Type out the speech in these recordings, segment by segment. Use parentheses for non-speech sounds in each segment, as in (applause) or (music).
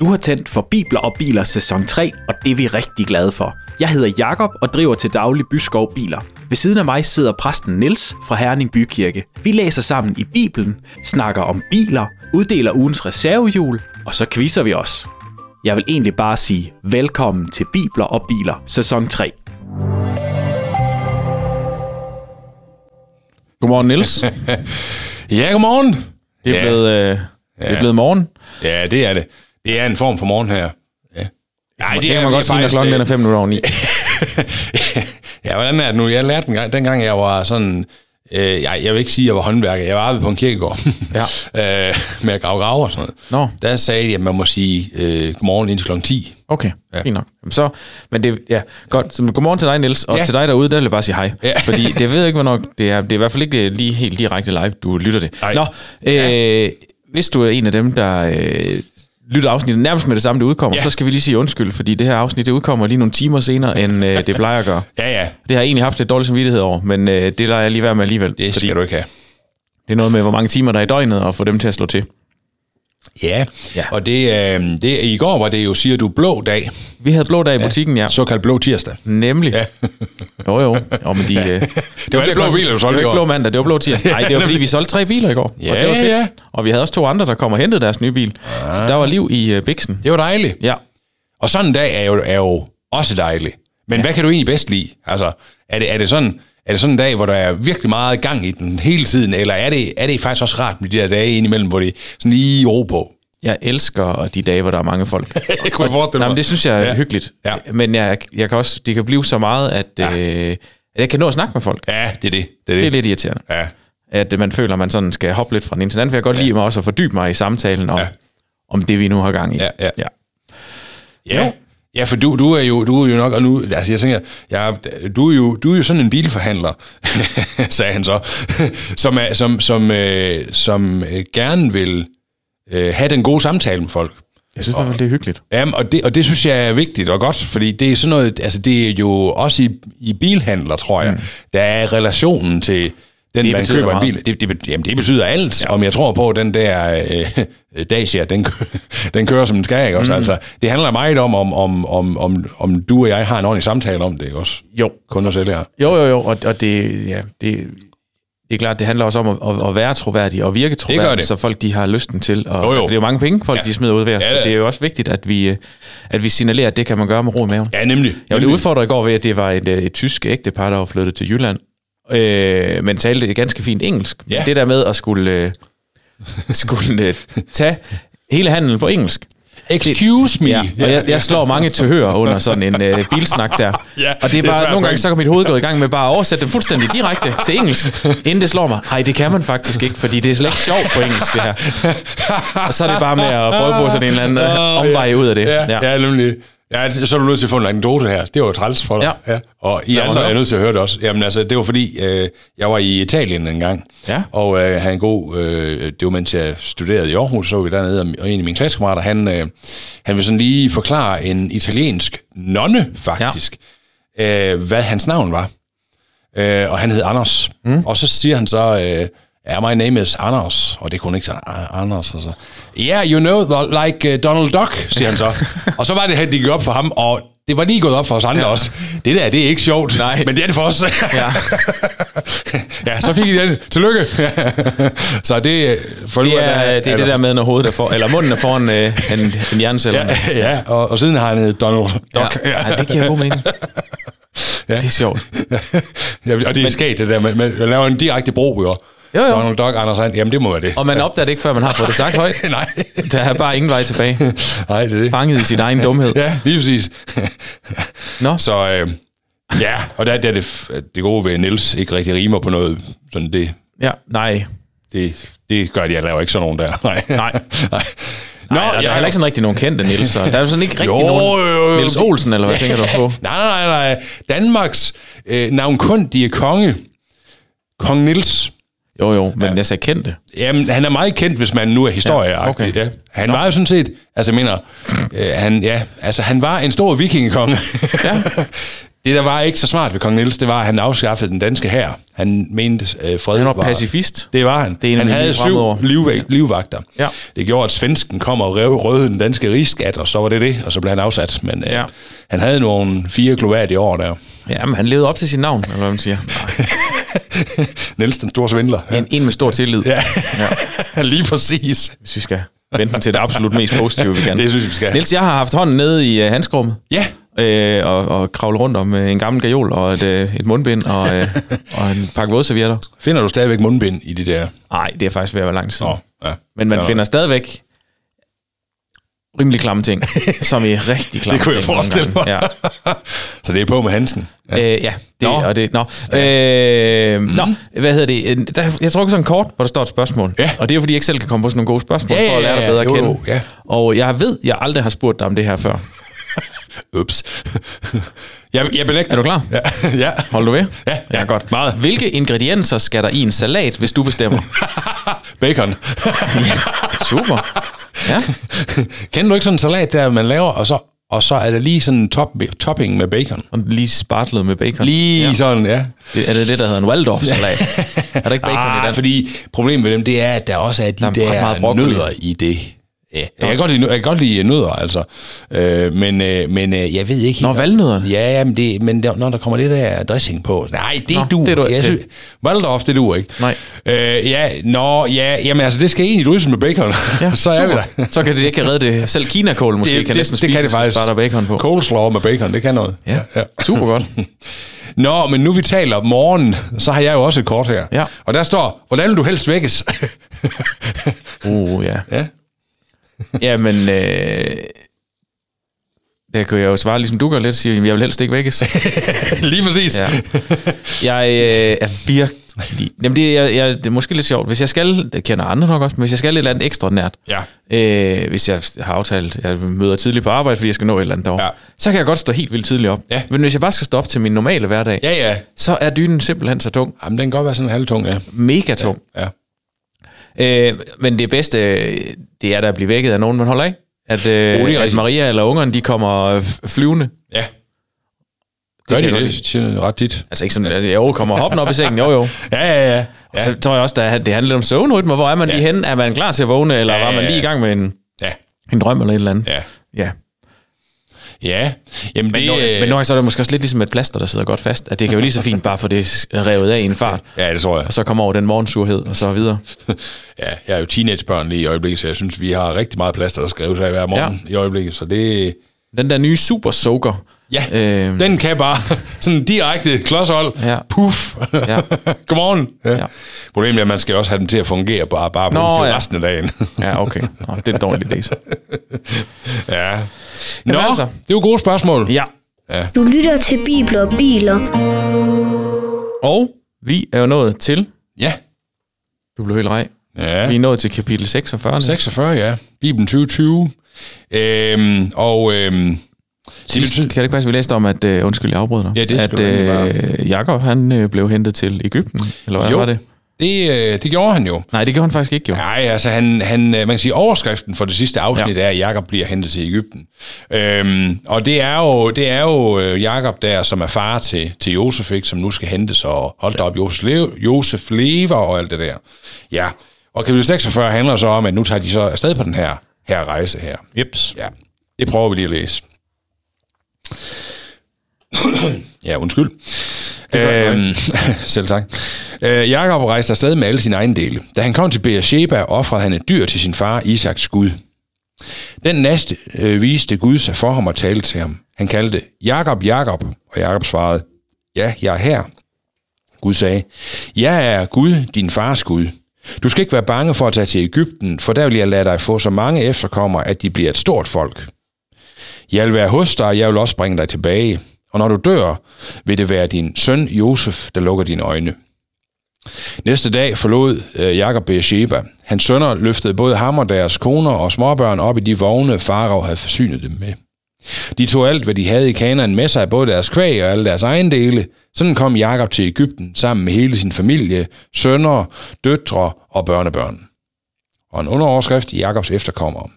Du har tændt for Bibler og Biler sæson 3, og det er vi rigtig glade for. Jeg hedder Jakob og driver til daglig Byskov Biler. Ved siden af mig sidder præsten Niels fra Herning Bykirke. Vi læser sammen i Bibelen, snakker om biler, uddeler ugens reservehjul, og så quizzer vi os. Jeg vil egentlig bare sige velkommen til Bibler og Biler sæson 3. Godmorgen, Niels. (laughs) Ja, godmorgen. Det er, ja. blevet, øh, det er Ja. blevet morgen. Ja, det er det. Det er en form for morgen her. Ja. Nej, Det kan man godt sige, når klokken den er 5 minutter over 9. (laughs) ja, hvordan er det nu? Jeg lærte den gang, dengang jeg var sådan... Øh, jeg, jeg vil ikke sige, at jeg var håndværker. Jeg var arbejdet på en kirkegård. Ja. (laughs) øh, med at grave graver og sådan noget. Nå. Der sagde de, at man må sige øh, godmorgen indtil klokken 10. Okay, ja. Ja. fint nok. Jamen Så, men det, ja, godt. Så, godmorgen til dig, Niels, og ja. Ja. til dig derude, der vil jeg bare sige hej. Ja. Fordi det ved jeg ikke, hvornår det er. Det er i hvert fald ikke lige helt direkte live, du lytter det. Nej. Nå, øh, hvis du er en af dem, der øh, lytter afsnittet nærmest med det samme, det udkommer, ja. Så skal vi lige sige undskyld, fordi det her afsnit, det udkommer lige nogle timer senere, end øh, (laughs) det plejer at gøre. Ja, ja. Det har jeg egentlig haft lidt dårlig samvittighed over, men øh, det lader jeg lige være med alligevel. Det skal du ikke have. det er noget med, hvor mange timer der er i døgnet, og få dem til at slå til. Ja, Ja. ja. og det, øh, det, i går var det jo, siger du, blå dag. Vi havde blå dag i butikken, ja. Såkaldt blå tirsdag. Nemlig. Ja. Ja. Jo, jo. jo men de, ja. det var alle blå biler, du Det solgte var i ikke blå mandag, det var blå tirsdag. Nej, det var fordi, vi solgte tre biler i går. Ja, og det var fedt. ja. Og vi havde også to andre, der kom og hentede deres nye bil. Så der var liv i uh, Bixen. Det var dejligt. Ja. Og sådan en dag er jo, er jo også dejlig. Men ja. hvad kan du egentlig bedst lide? Altså, er det, er det sådan... Er det sådan en dag, hvor der er virkelig meget gang i den hele tiden, eller er det, er det faktisk også rart med de der dage indimellem, hvor det sådan lige ro på? Jeg elsker de dage, hvor der er mange folk. (laughs) Det kunne jeg forestille Nej, mig. men det synes jeg er ja. Hyggeligt. Ja. Men jeg, jeg kan også, det kan blive så meget, at, ja. øh, at jeg kan nå at snakke med folk. Ja, det er det. Det er det. Det er lidt irriterende. Ja. At øh, man føler, at man sådan skal hoppe lidt fra den ene til den anden. For jeg kan godt ja. lide mig også at fordybe mig i samtalen om, ja. Om det, vi nu har gang i. Ja, ja. ja. Ja. Ja, for du, du, er jo, du er jo nok, og nu, altså jeg tænker, jeg, du, er jo, du er jo sådan en bilforhandler, (laughs) sagde han så, (laughs) som, er, som, som, øh, som øh, gerne vil øh, have den gode samtale med folk. Jeg synes i hvert fald, det er hyggeligt. Jamen, og det, og det synes jeg er vigtigt og godt, fordi det er sådan noget, altså det er jo også i, i bilhandler, tror jeg, mm. der er relationen til den, Det man betyder køber en meget. bil. Det, det, jamen, det betyder alt, ja. om jeg tror på, at den der øh, (laughs) Dacia, den, (laughs) den kører, som den skal, ikke også? Mm. Altså, det handler meget om, om, om, om, om, om du og jeg har en ordentlig samtale om det, ikke også? Jo. Kun og sælger. Jo, jo, jo, og, og det, ja, det, det er klart, det handler også om at, at, være troværdig og virke troværdig, det. så folk de har lysten til. Og, Jo, jo. For det er jo mange penge, folk ja. De smider ud ved os, Ja, så det er det er jo også vigtigt, at vi, øh, at vi signalerer, at det kan man gøre med ro i maven. Ja, nemlig. Jeg blev udfordret i går ved, at det var et, øh, et tysk ægtepar, der var flyttet til Jylland, øh, men talte ganske fint engelsk. Ja. Det der med at skulle, øh, skulle øh, tage hele handlen på engelsk. Excuse me. Ja, og jeg, jeg slår mange tilhører under sådan en øh, bilsnak der. (laughs) Ja, og det er det er bare, nogle gange så kan mit hoved gå i gang med bare at oversætte dem fuldstændig direkte til engelsk, inden det slår mig. Nej, det kan man faktisk ikke, fordi det er slet ikke sjovt på engelsk, det her. Og så er det bare med at prøve på sådan en eller anden øh, omvej ud af det. Ja, ja. ja nemlig. Ja, så er du nødt til at få en anekdote her. Det var jo træls for dig. Ja. Og I Lad andre er nødt til at høre det også. Jamen altså, det var fordi, øh, jeg var i Italien en gang. Ja. Og øh, havde en god, øh, det var mens jeg studerede i Aarhus, så var vi dernede, og- og en af mine klassekammerater, han, øh, han vil sådan lige forklare en italiensk nonne, faktisk, ja. øh, hvad hans navn var. Øh, og han hed Anders. Mm. Og så siger han så, øh, yeah, my name is Anders. Og det kunne ikke sige, "Ah, Anders. Og så, yeah, you know, the, like uh, Donald Duck, siger han så. (laughs) og så var det, at det gik op for ham, og det var lige gået op for os andre ja. også. Det der, det er ikke sjovt, Nej. men det er det for os. Ja. (laughs) ja, så fik I den. Tillykke. (laughs) så det, for nu Det er, det, er det der med, når hovedet er for, eller munden er foran øh, en, en hjernecelle. Ja, ja og, og siden har han Donald Duck. ja. ja. det giver god mening. Ja. Det er sjovt. ja, og det er skægt, det der med, med at lave en direkte bro, jo. Jo, jo. Donald Duck, Anders Sand, jamen det må være det. Og man opdager det ikke, før man har fået det sagt højt. (laughs) Nej. Der er bare ingen vej tilbage. (laughs) Nej, det er det. Fanget i sin egen dumhed. Ja, lige præcis. Nå, Så øh, ja, og der, der er det, det gode ved, at Niels ikke rigtig rimer på noget. Sådan det, ja, nej. det, det gør de, jeg laver ikke sådan nogen der. Nej. Nej. (laughs) Nej. Nå, Nej, der er heller ikke sådan rigtig nogen kendte Niels. Der er sådan ikke rigtig Jo, nogen jo, jo. Niels Olsen, eller hvad tænker du på? Nej, nej, nej, nej. Danmarks øh, navnkundige konge, Kong Niels. Jo, jo, men ja. jeg sagde kendte. Jamen, han er meget kendt, hvis man nu er historieagtig. Ja, okay. Ja. Han var jo sådan set, altså jeg mener, øh, han, ja, altså han var en stor vikingekonge. Ja. (laughs) Det, der var ikke så smart ved kong Niels, det var, at han afskaffede den danske hær. Han mente, øh, fred Han var pacifist. Det var han. Det er han havde syv fremmedord. livvæg, livvagter. Ja. Det gjorde, at svensken kom og rev røde den danske rigskat, og så var det det, og så blev han afsat. Men øh, Ja. han havde nogle fire glovat i år der. Ja, men han levede op til sit navn, eller hvad man siger. (laughs) Niels den store svindler. en, en med stor tillid, Ja, ja. (laughs) lige præcis. hvis vi skal vente den til det absolut mest positive, vi kan. (laughs) Det synes vi skal. Niels, jeg har haft hånden nede i uh, handskerummet. Ja, øh, og, og kravle rundt om øh, en gammel gajol og et, øh, et mundbind og, øh, (laughs) og en pakke vådservietter. finder du stadigvæk mundbind i de der? Nej, det er faktisk ved at være lang tid. Nå, ja. Men man Ja. finder stadigvæk rimelig klamme ting, (laughs) som i rigtig klamme Det kunne jeg ting forestille mig. (laughs) Så det er på med Hansen. Ja. Øh, ja, det, Nå. og det, nå. Øh, nå, hvad hedder det? Øh, Der, jeg tror ikke sådan kort, hvor der står et spørgsmål. Ja. Og det er jo, fordi jeg ikke selv kan komme på sådan nogle gode spørgsmål, Ja, ja, for at lære dig ja, bedre at jo, kende. jo, ja. Og jeg ved, jeg aldrig har spurgt dig om det her før. Ups. (laughs) jeg, jeg benægter. Er du klar? Ja. (laughs) ja. Holder du ved? Ja, ja, godt. Meget. Hvilke ingredienser skal der i en salat, hvis du bestemmer? (laughs) Bacon. Super. Ja. Kender du ikke sådan en salat, der man laver, og så, og så er der lige sådan en top, topping med bacon? Og lige spartlet med bacon. Lige ja. sådan, ja. Det, er det det, der hedder en Waldorf-salat? er der ikke bacon i Ah, den? fordi problemet med dem, det er, at der også er de Der der, er nødder i det. Ja, jeg kan godt lide, jeg kan godt lide nødder, altså. Øh, men, øh, men øh, jeg ved ikke Nå, valnødderne? Ja, men, det, men der, når der kommer det der dressing på. Nej, det Nå, du. det du ikke til. Waldorf, det du ikke. Nej. Øh, ja, nå, ja, jamen altså, det skal egentlig drysse med bacon. (laughs) Ja, så er vi der. Så kan det ikke redde det. Selv kinakål måske Det, kan det, næsten det, spise, kan det faktisk. Bare der bacon på. Coleslaw med bacon, det kan noget. Ja, ja. super godt. (laughs) Nå, men nu vi taler om morgen, så har jeg jo også et kort her. Ja. Og der står, hvordan vil du helst vækkes? (laughs) Uh, ja. ja. Jamen, øh, der kan jeg jo svare, ligesom du gør lidt, sige, jeg vil helst ikke vækkes. (laughs) Lige præcis. Ja. Jeg øh, er virkelig... Jamen, det er, jeg, det er måske lidt sjovt. Hvis jeg skal, det kender andre nok også, men hvis jeg skal et eller andet ekstraordinært, Ja. øh, hvis jeg har aftalt, jeg møder tidligt på arbejde, fordi jeg skal nå et eller andet derovre, Ja. så kan jeg godt stå helt vildt tidligt op. Ja. Men hvis jeg bare skal stå op til min normale hverdag, Ja, ja. så er dynen simpelthen så tung. Jamen, den kan godt være sådan en halvtung, ja. Mega tung. Ja. Øh, men det bedste, det er da at blive vækket af nogen, man holder af. At, øh, Oh, det er at. Maria eller ungerne, de kommer flyvende. Ja. Gør kan de jeg det, det ret tit? Altså ikke sådan, at jeg kommer hoppen op i sengen, jo jo. (laughs) Ja, ja, ja. Og så tror jeg også, at det handler lidt om søvnrytme. Hvor er man lige henne? Er man klar til at vågne, eller Ja, var man ja, lige i ja. gang med en, Ja. en drøm eller et eller andet? Ja. ja. Ja. Jamen, Men, det... nu, øh, men nogle gange så er det måske også lidt ligesom et plaster, der sidder godt fast. At det kan jo lige så fint bare få det revet af i en fart. Ja, det tror jeg. Og så kommer over den morgensurhed, og så videre. (laughs) Ja, jeg er jo teenagebørn lige i øjeblikket, så jeg synes, vi har rigtig meget plads, der skrives af hver morgen ja. i øjeblikket. Så det... Den der nye super soaker. Ja, Øh, den kan bare (laughs) sådan direkte klodshold. Ja. Puff. Ja. (laughs) Godmorgen. Ja. Ja. Problemet er, at man skal også have dem til at fungere bare, bare på Nå, Nå, ja. resten af dagen. (laughs) ja, okay. Nå, det er en dårlig idé. så. ja. Nå, altså. det er jo gode spørgsmål. Ja. Du lytter til Bibler og Biler. Og vi er jo nået til... Ja. Du blev helt rej. Ja. Vi er nået til kapitel 46. 46, ja. Bibelen 2020. Øhm, og øhm, Sidst, kan det ikke passe, at vi læste om, at, uh, undskyld, jeg afbryder dig, Ja, det at uh, Jakob, han uh, blev hentet til Ægypten, eller hvad Jo. var det? det, øh, det gjorde han jo. Nej, det gjorde han faktisk ikke, jo. Nej, altså han, han, øh, man kan sige, overskriften for det sidste afsnit Ja. er, at Jakob bliver hentet til Ægypten. Øhm, og det er jo, det er jo øh, Jakob der, som er far til, til Josef, ikke, som nu skal hentes, og hold da op, Josef, lever, Josef lever og alt det der. Ja, og kapitel 46 handler så om, at nu tager de så afsted på den her, her rejse her. Jeps. Ja, det prøver vi lige at læse. ja, undskyld. Øhm, (laughs) selv tak. Øh, Jakob rejste afsted med alle sine ejendele. Da han kom til Beersheba, offrede han et dyr til sin far Isaks Gud. Den næste øh, viste Gud sig for ham og talte til ham. Han kaldte, Jakob, Jakob, og Jakob svarede, ja, jeg er her. Gud sagde, jeg er Gud, din fars Gud. Du skal ikke være bange for at tage til Ægypten, for der vil jeg lade dig få så mange efterkommere, at de bliver et stort folk. Jeg vil være hos dig, og jeg vil også bringe dig tilbage. Og når du dør, vil det være din søn Josef, der lukker dine øjne. Næste dag forlod øh, Jakob Beersheba. Hans sønner løftede både ham og deres koner og småbørn op i de vogne, Farao havde forsynet dem med. De tog alt, hvad de havde i Kanaan med sig, både deres kvæg og alle deres ejendele. Sådan kom Jakob til Ægypten sammen med hele sin familie, sønner, døtre og børnebørn. Og en underoverskrift i Jakobs efterkommere.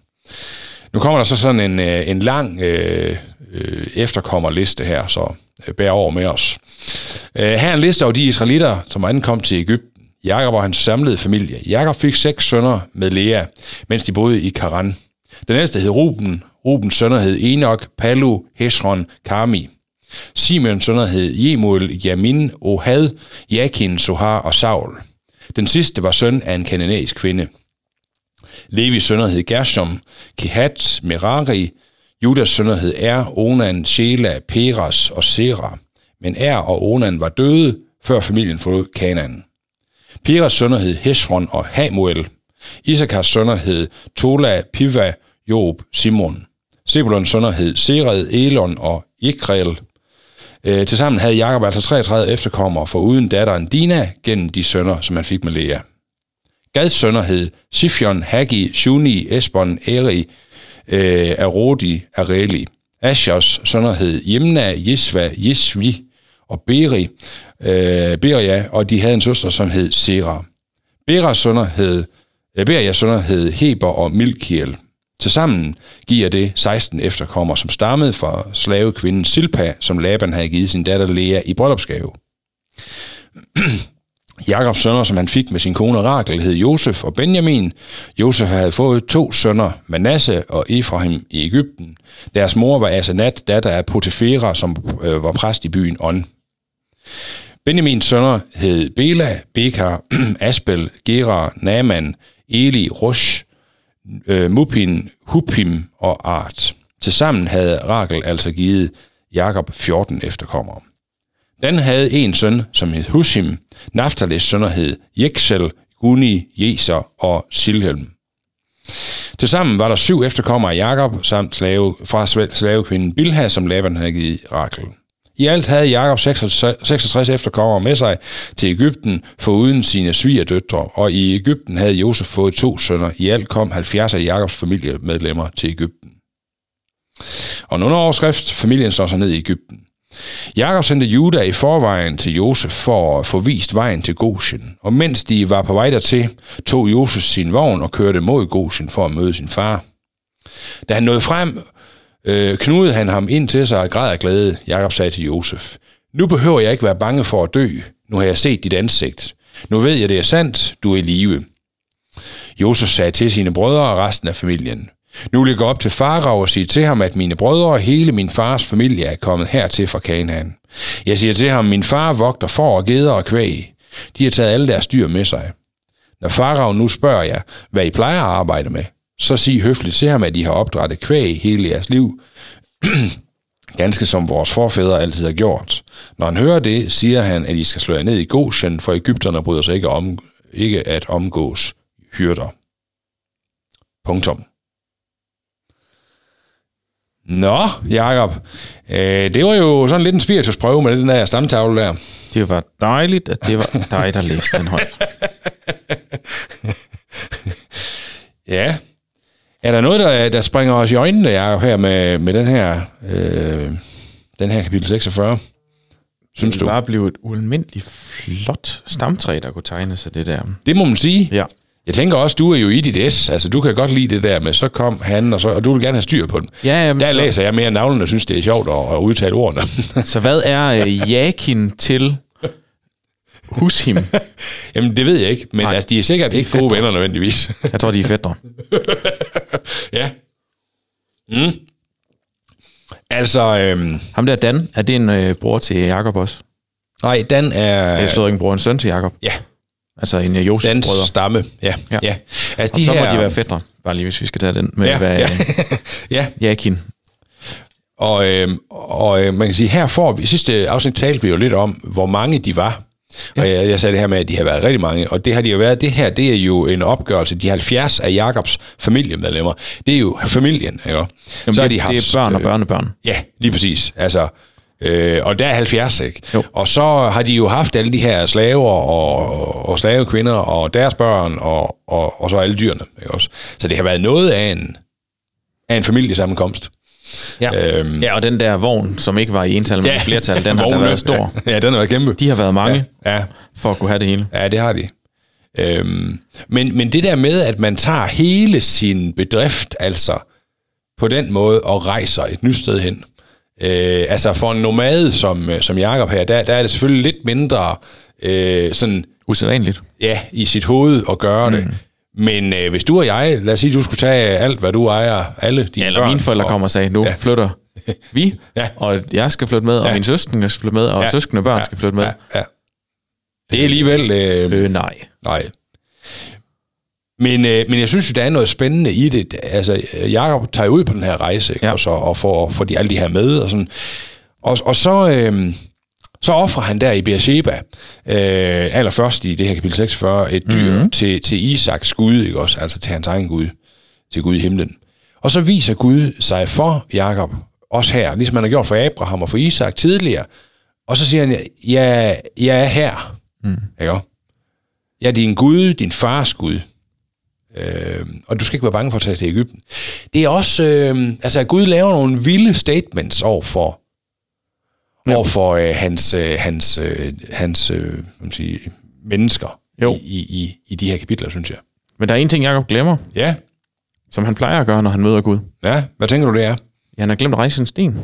Nu kommer der så sådan en, øh, en lang øh, øh, efterkommerliste her, så øh, bær over med os. Øh, her er en liste over de israelitter, som ankom til Ægypten. Jakob og hans samlede familie. Jakob fik seks sønner med Lea, mens de boede i Karan. Den ældste hed Ruben. Rubens sønner hed Enoch, Palu, Hesron, Kami. Simeons sønner hed Jemuel, Jamin, Ohad, Jakin, Sohar og Saul. Den sidste var søn af en kananæisk kvinde. Levis sønner hed Gershom, Kehat, Merari, Judas sønner hed Er, Onan, Shela, Peras og Sera. Men Er og Onan var døde, før familien forlod Kanaan. Peras sønner hed Hesron og Hamuel. Isakars sønner hed Tola, Piva, Job, Simon. Sebulons sønner hed Sered, Elon og Ikrel. Øh, tilsammen havde Jakob altså 33 efterkommere for uden datteren Dina gennem de sønner, som han fik med Lea. Gads sønner hed Sifjon, Hagi, Shuni, Esbon, Eri, øh, Arodi, Areli. Ashers sønner hed Jemna, Jesva, Jesvi og Beri, øh, Beria, og de havde en søster, som hed Sera. Beras sønner hed, øh, Berias sønner hed Heber og Milkiel. Tilsammen giver det 16 efterkommere, som stammede fra slavekvinden Silpa, som Laban havde givet sin datter Lea i bryllupsgave. (clears throat) Jakobs sønner, som han fik med sin kone Rakel, hed Josef og Benjamin. Josef havde fået to sønner, Manasse og Efraim i Ægypten. Deres mor var Asenat, datter af Potifera, som øh, var præst i byen On. Benjamins sønner hed Bela, Bekar, (clears throat) Asbel, Gera, Naman, Eli, Rosh, øh, Mupin, Hupim og Art. Tilsammen havde Rakel altså givet Jakob 14 efterkommere. Dan havde en søn, som hed Hushim. Naftalis sønner hed Jeksel, Guni, Jeser og Silhelm. Tilsammen var der syv efterkommere af Jakob, samt slave, fra slavekvinden Bilha, som Laban havde givet Rakel. I alt havde Jakob 66 efterkommere med sig til Ægypten, foruden sine svigerdøtre, og i Ægypten havde Josef fået to sønner. I alt kom 70 af Jakobs familiemedlemmer til Ægypten. Og en overskrift, familien slår sig ned i Ægypten. Jakob sendte Juda i forvejen til Josef for at få vist vejen til Goshen, og mens de var på vej dertil, tog Josef sin vogn og kørte mod Goshen for at møde sin far. Da han nåede frem, øh, knudede han ham ind til sig og græd af glæde. Jakob sagde til Josef, nu behøver jeg ikke være bange for at dø. Nu har jeg set dit ansigt. Nu ved jeg, det er sandt. Du er i live. Josef sagde til sine brødre og resten af familien, nu vil jeg gå op til Farag og sige til ham, at mine brødre og hele min fars familie er kommet hertil fra Kanaan. Jeg siger til ham, min far vogter får og geder og kvæg. De har taget alle deres dyr med sig. Når Farag nu spørger jeg, hvad I plejer at arbejde med, så sig høfligt til ham, at I har opdrettet kvæg hele jeres liv, (clears throat) ganske som vores forfædre altid har gjort. Når han hører det, siger han, at I skal slå jer ned i Goshen, for Ægypterne bryder sig ikke, om, ikke at omgås hyrder. Punktum. Nå, Jacob. Øh, det var jo sådan lidt en spiritusprøve med den der stamtavle der. Det var dejligt, at det var dig, der læste den højt. (laughs) ja. Er der noget, der, der springer os i øjnene, Jacob, her med, med den her, øh, den her kapitel 46? Synes det du? Det bare blev et ualmindeligt flot stamtræ, der kunne tegne sig det der. Det må man sige. Ja. Jeg tænker også, du er jo i dit S. Altså, du kan godt lide det der med, så kom han, og, så, og du vil gerne have styr på den. Ja, jamen, der så... læser jeg mere navnene og synes, det er sjovt at, at udtale ordene. (laughs) så hvad er uh, Jakin til Hushim? (laughs) Jamen, det ved jeg ikke, men Nej, altså, de er sikkert ikke gode venner nødvendigvis. jeg tror, de er fætter. (laughs) ja. Mm. Altså... Øhm... Ham der Dan, er det en øh, bror til Jakob også? Nej, Dan er... Jeg stod ikke en bror, en søn til Jakob. Ja, Altså en øh, Josef Den stamme, ja. ja. ja. Altså, de så her... må de være fætter, bare lige hvis vi skal tage den med, ja, hvad, ja. (laughs) ja. Jakin. Og, øh, og øh, man kan sige, her får vi, sidste afsnit talte vi jo lidt om, hvor mange de var. Ja. Og jeg, jeg sagde det her med, at de har været rigtig mange, og det har de jo været. Det her, det er jo en opgørelse. De 70 af Jakobs familiemedlemmer, det er jo familien, ikke? Jamen, så det, de haft, det er børn og børnebørn. Øh, ja, lige præcis. Altså, Øh, og der er 70, ikke? Jo. Og så har de jo haft alle de her slaver og, og slavekvinder og deres børn og, og, og så alle dyrene, ikke også? Så det har været noget af en, af en familiesammenkomst. Ja. Øhm, ja, og den der vogn, som ikke var i ental, men ja, i flertal, den har været stor. Ja, ja, den har været kæmpe. De har været mange ja, ja. for at kunne have det hele. Ja, det har de. Øhm, men, men det der med, at man tager hele sin bedrift, altså på den måde, og rejser et nyt sted hen, Øh, altså for en nomade som, øh, som Jakob her, der, der er det selvfølgelig lidt mindre øh, sådan... Usædvanligt. Ja, i sit hoved at gøre mm. det. Men øh, hvis du og jeg, lad os sige, du skulle tage alt, hvad du ejer, alle dine Ja, eller børn, mine forældre og, kommer og sagde, nu Ja. flytter (laughs) vi, Ja. og jeg skal flytte med, og Ja. min søskende skal flytte med, og Ja. søskende børn ja. skal flytte med. Ja, ja. Det er alligevel... Øh, Øh, nej. Nej. Men, øh, men jeg synes jo, der er noget spændende i det. Altså, Jakob tager ud på den her rejse, ikke? Ja. Og, så, og får, får de, alle de her med, og sådan. Og, og så, øh, så offrer han der i Beersheba, øh, allerførst i det her kapitel 46, et dyr mm-hmm. til, til Isaks Gud, ikke også? Altså til hans egen Gud, til Gud i himlen. Og så viser Gud sig for Jakob, også her, ligesom han har gjort for Abraham og for Isak tidligere. Og så siger han, ja, jeg er her. Mm. Ikke? Jeg er din Gud, din fars Gud. Øh, og du skal ikke være bange for at tage til Ægypten. Det er også, øh, altså at Gud laver nogle vilde statements over for, over for øh, hans, øh, hans, øh, hans øh, man sige, mennesker Jo. I, i, i, de her kapitler, synes jeg. Men der er en ting, Jacob glemmer, Ja, som han plejer at gøre, når han møder Gud. ja. Hvad tænker du, det er? Ja, han har glemt at rejse en sten.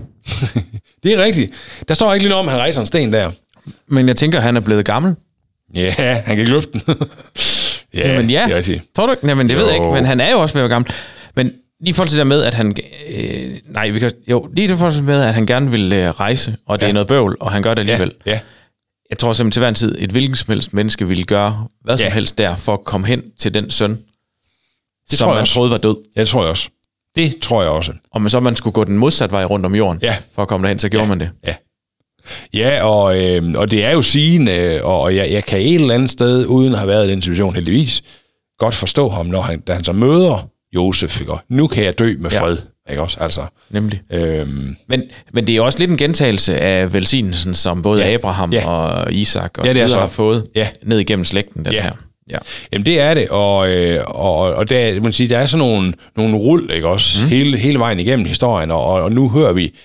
(laughs) Det er rigtigt. Der står ikke lige noget om, at han rejser en sten der. Men jeg tænker, han er blevet gammel. Ja, han kan ikke løfte den. ja, Jamen ja. det er rigtigt. Tror du ikke? Nej, men det Jo. ved jeg ikke. Men han er jo også ved at være gammel. Men lige forhold til det der med, at han... Øh, nej, vi kan, jo, lige forhold til med, at han gerne vil øh, rejse, og det Ja. er noget bøvl, og han gør det alligevel. Ja, ja. Jeg tror simpelthen til hver en tid, et hvilken som helst menneske ville gøre hvad som Ja. helst der, for at komme hen til den søn, Det som tror jeg man også. troede var død. Ja, det tror jeg også. Det tror jeg også. Og man så man skulle gå den modsatte vej rundt om jorden, Ja. for at komme derhen, så gjorde Ja. man det. Ja. Ja, og, øh, og det er jo sigende, og og jeg, jeg kan et eller andet sted, uden at have været i den situation heldigvis, godt forstå ham, når han, da han så møder Josef, ikke? Nu kan jeg dø med Ja. fred, ikke også? Altså, Nemlig. øhm, Men, men det er også lidt en gentagelse af velsignelsen, som både Ja. Abraham Ja. og Isak og Ja, ja, det er så har fået Ja. ned igennem slægten, den Ja. her. Ja. Jamen det er det, og, øh, og, og der, man siger, der er sådan nogle, nogle rull, ikke også, mm. hele, hele vejen igennem historien, og, og nu hører vi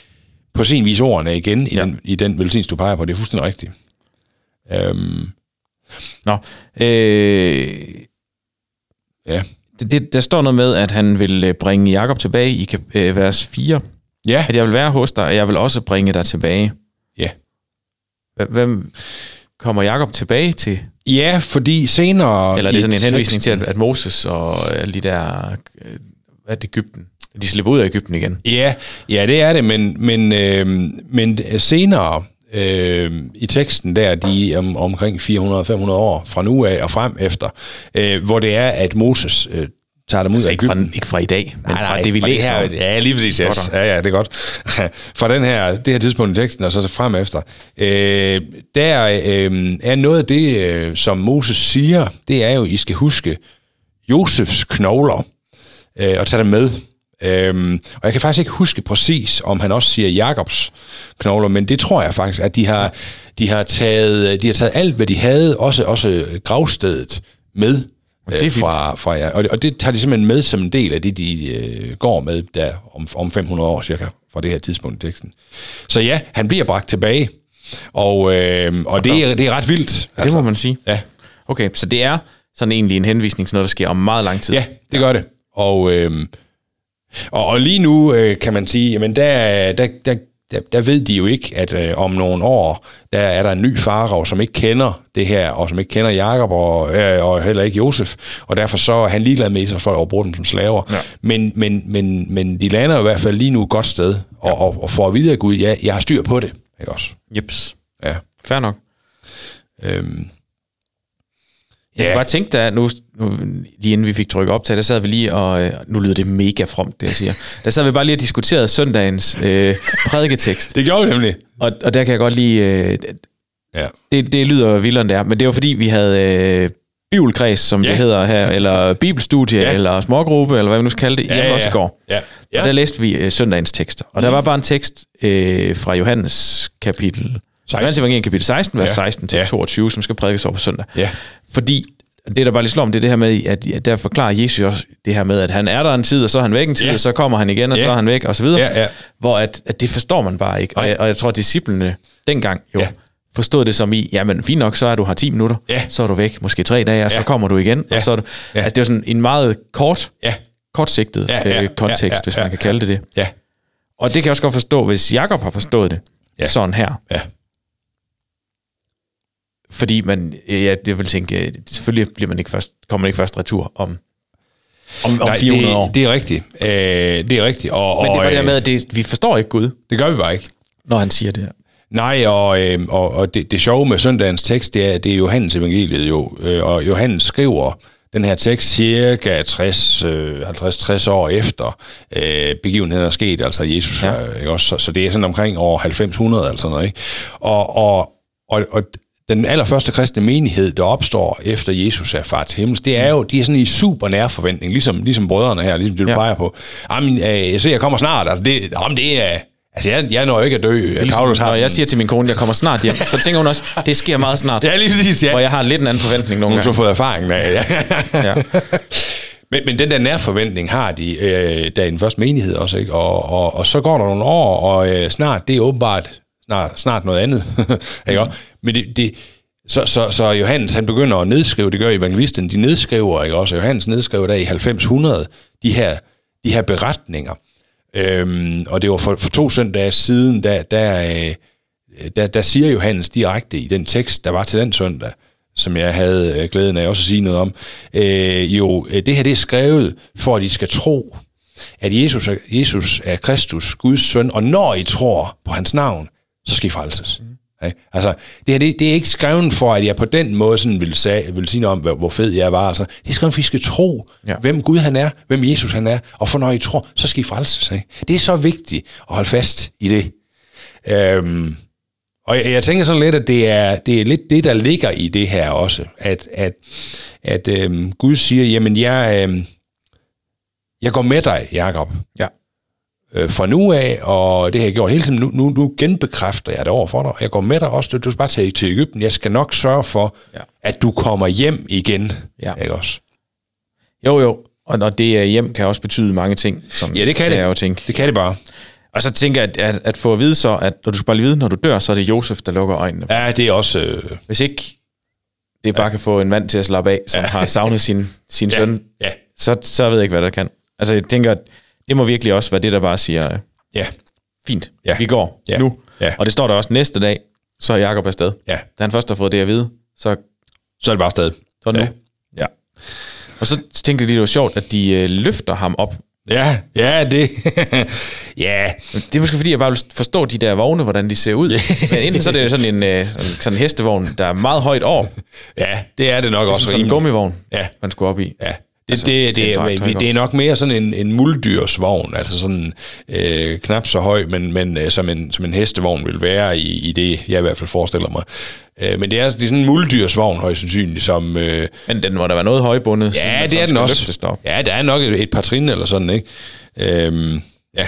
på sin vis ordene igen i, Ja. den, i den velsignelse, du peger på, det er fuldstændig rigtigt. Øhm, Nå, øh, ja. Det, det, der står noget med, at han vil øh, bringe Jakob tilbage i øh, vers 4. Ja, At jeg vil være hos dig, og jeg vil også bringe dig tilbage. ja. Hvem kommer Jakob tilbage til? Ja, fordi senere... Eller er det sådan en henvisning til, at, Moses og alle de der... øh, Hvad er det, Ægypten? De slipper ud af Ægypten igen. Ja, ja, det er det, men, men, øh, men senere øh, i teksten der, de om, omkring 400-500 år fra nu af og frem efter, øh, hvor det er, at Moses øh, tager dem ud Altså af ikke fra, ikke fra i dag, men Nej, fra nej, det, vi fra læser her. Ja, lige præcis. Yes. Ja, ja, det er godt. (laughs) fra den her, det her tidspunkt i teksten, og så frem efter. Øh, der øh, er noget af det, øh, som Moses siger, det er jo, I skal huske Josefs knogler, øh, og tage dem med. Øhm, og jeg kan faktisk ikke huske præcis, om han også siger Jakobs knogler, men det tror jeg faktisk, at de har, de har, taget, de har taget alt, hvad de havde, også, også gravstedet med det er øh, fra, fra jer. Og det, og det tager de simpelthen med som en del af det, de øh, går med der om, om 500 år cirka, fra det her tidspunkt i teksten. Så ja, han bliver bragt tilbage, og, øh, og det, er, det er ret vildt. Det må man sige. Ja, Okay, så det er sådan egentlig en henvisning til noget, der sker om meget lang tid. Ja, det gør det. Og, øhm, og, og lige nu øh, kan man sige, jamen der, der, der, der, der ved de jo ikke, at øh, om nogle år, der er der en ny farao, som ikke kender det her, og som ikke kender Jakob og, øh, og heller ikke Josef, og derfor så er han ligeglad med Israel for at bruge dem som slaver. Ja. Men, men, men, men de lander jo i hvert fald lige nu et godt sted, og, og, og får at vide af Gud, ja, jeg har styr på det. Ikke også? Jeps. Ja. Fair nok. Øhm, Jeg Ja. kunne godt tænke dig, nu, nu, lige inden vi fik trykket op til, der sad vi lige og, øh, nu lyder det mega fromt, det jeg siger, (laughs) der sad vi bare lige og diskuterede søndagens øh, prædiketekst, (laughs) det gjorde vi nemlig. og, og der kan jeg godt lige, øh, Ja. det, det lyder vildere end det er, men det var fordi, vi havde øh, bibelkreds, som Ja. det hedder her, eller bibelstudie, Ja. eller smågruppe, eller hvad vi nu skal kalde det, hjemme også i går. Ja. Og der læste vi øh, søndagens tekster. Og der var bare en tekst øh, fra Johannes kapitel 16. Johannes evangelium kapitel 16, vers Ja. 16 til Ja. 22, som skal prædikes over på søndag. Ja. Fordi det, der bare lige slår om, det er det her med, at der forklarer Jesus også det her med, at han er der en tid, og så er han væk en tid, Ja. og så kommer han igen, og Ja. så er han væk, og så videre. Hvor at, at det forstår man bare ikke. Og jeg, og jeg tror, at disciplene dengang jo Ja. forstod det som i, jamen fint nok, så er du her 10 minutter, Ja. så er du væk, måske tre dage, og så Ja. kommer du igen, Ja. og så er du... Ja. Altså det er sådan en meget kort, Ja. kortsigtet Ja, ja, øh, kontekst, ja, hvis ja, man kan kalde det det. Ja. Og det kan jeg også godt forstå, hvis Jakob har forstået det Ja. sådan her. Ja. Fordi man, ja, jeg vil tænke, øh, selvfølgelig bliver man ikke først, kommer man ikke først retur om, om, om 400 det, år. det er rigtigt. Øh, det er rigtigt. Og, Men det var det der øh, med, at det, vi forstår ikke Gud, det gør vi bare ikke. når han siger det her. Nej, og, øh, og, og det, det sjove med søndagens tekst, det er, det er Johannes evangeliet jo, øh, og Johannes skriver den her tekst cirka 60, øh, 50-60 år efter øh, begivenheden er sket, altså Jesus, Ja. ja. ikke også? Så, så det er sådan omkring år 90-100 eller sådan noget, ikke? Og, og, og, og den allerførste kristne menighed, der opstår efter Jesus er far til himmel, det er jo, de er sådan i super nær forventning, ligesom, ligesom brødrene her, ligesom det du Ja. peger på. Jamen, øh, jeg ser, jeg kommer snart, altså det, jamen, det er, altså jeg, jeg når ikke at dø. Paulus har Ligesom, Når sådan- jeg siger til min kone, at jeg kommer snart hjem, så tænker hun også, det sker meget snart. Ja, lige præcis, ja. Hvor jeg har lidt en anden forventning nogle Hun har gange. fået erfaring af, ja. Ja. (laughs) men, men den der nærforventning har de, øh, der i den første menighed også, ikke? Og, og, og så går der nogle år, og øh, snart, det er åbenbart snart, snart noget andet. (laughs) ikke? også? Men det, det, så, så, så Johannes, han begynder at nedskrive, det gør evangelisten, de nedskriver, ikke også? Johannes nedskriver der i 90-100, de her, de her beretninger. Øhm, og det var for, for to søndage siden, der, der, øh, der, der siger Johannes direkte i den tekst, der var til den søndag, som jeg havde øh, glæden af også at sige noget om, øh, jo, øh, det her det er skrevet, for at I skal tro, at Jesus er, Jesus er Kristus, Guds søn, og når I tror på hans navn, så skal I frelses. Mm. Okay? Altså, det her, det, det er ikke skrevet for, at jeg på den måde sådan vil, sag, vil sige noget om, hvor hvor fed jeg var. Altså, det er skrevet for, at I skal tro, Ja. hvem Gud han er, hvem Jesus han er, og for når I tror, så skal I frelses. Ikke? Det er så vigtigt at holde fast i det. Øhm, og jeg, jeg tænker sådan lidt, at det er, det er lidt det, der ligger i det her også. At, at, at øhm, Gud siger, jamen jeg, øhm, jeg går med dig, Jakob. Ja. Øh, fra nu af, og det har jeg gjort hele tiden, nu, nu, nu genbekræfter jeg det over for dig. Jeg går med dig også, du, du skal bare tage til Ægypten. Jeg skal nok sørge for, Ja. ja. at du kommer hjem igen. Ja. Ikke også? Jo, jo. Og når det er hjem, kan også betyde mange ting. Som Ja, det kan det. Jeg jo tænke. Det kan det bare. Og så tænker jeg, at, at, at få at vide så, at når du skal bare lige vide, når du dør, så er det Josef, der lukker øjnene. Ja, det er også... Øh, Hvis ikke det bare kan få en mand til at slappe af, som har savnet sin, sin ja, søn, ja, så, så ved jeg ikke, hvad der kan. Altså, jeg tænker, at det må virkelig også være det, der bare siger, ja, fint, Ja. vi går Ja. nu. Ja. Og det står der også næste dag, så er Jacob afsted. ja. Da han først har fået det at vide, så, Så er det bare sted. så nu. Ja. ja. Og så tænkte jeg lige, det var sjovt, at de øh, løfter ham op. Ja, ja, det... (laughs) ja, Det er måske fordi, jeg bare vil forstå de der vogne, hvordan de ser ud. Men enten så er det sådan en, øh, sådan, en hestevogn, der er meget højt over, ja, det er det nok også. sådan en gummivogn, Ja. man skulle op i. Ja, det, Altså, altså, det, det, det, ikke det er nok mere sådan en, en muldyrsvogn, altså sådan øh, knap så høj, men, men øh, som, en, som en hestevogn vil være i, i det, jeg i hvert fald forestiller mig. Øh, men det er, det er sådan en muldyrsvogn, højst sandsynligt, som... Øh, Men den må da være noget højbundet, ja, det er den også. Ja, der er nok et, et par trin eller sådan, ikke? Øhm, ja.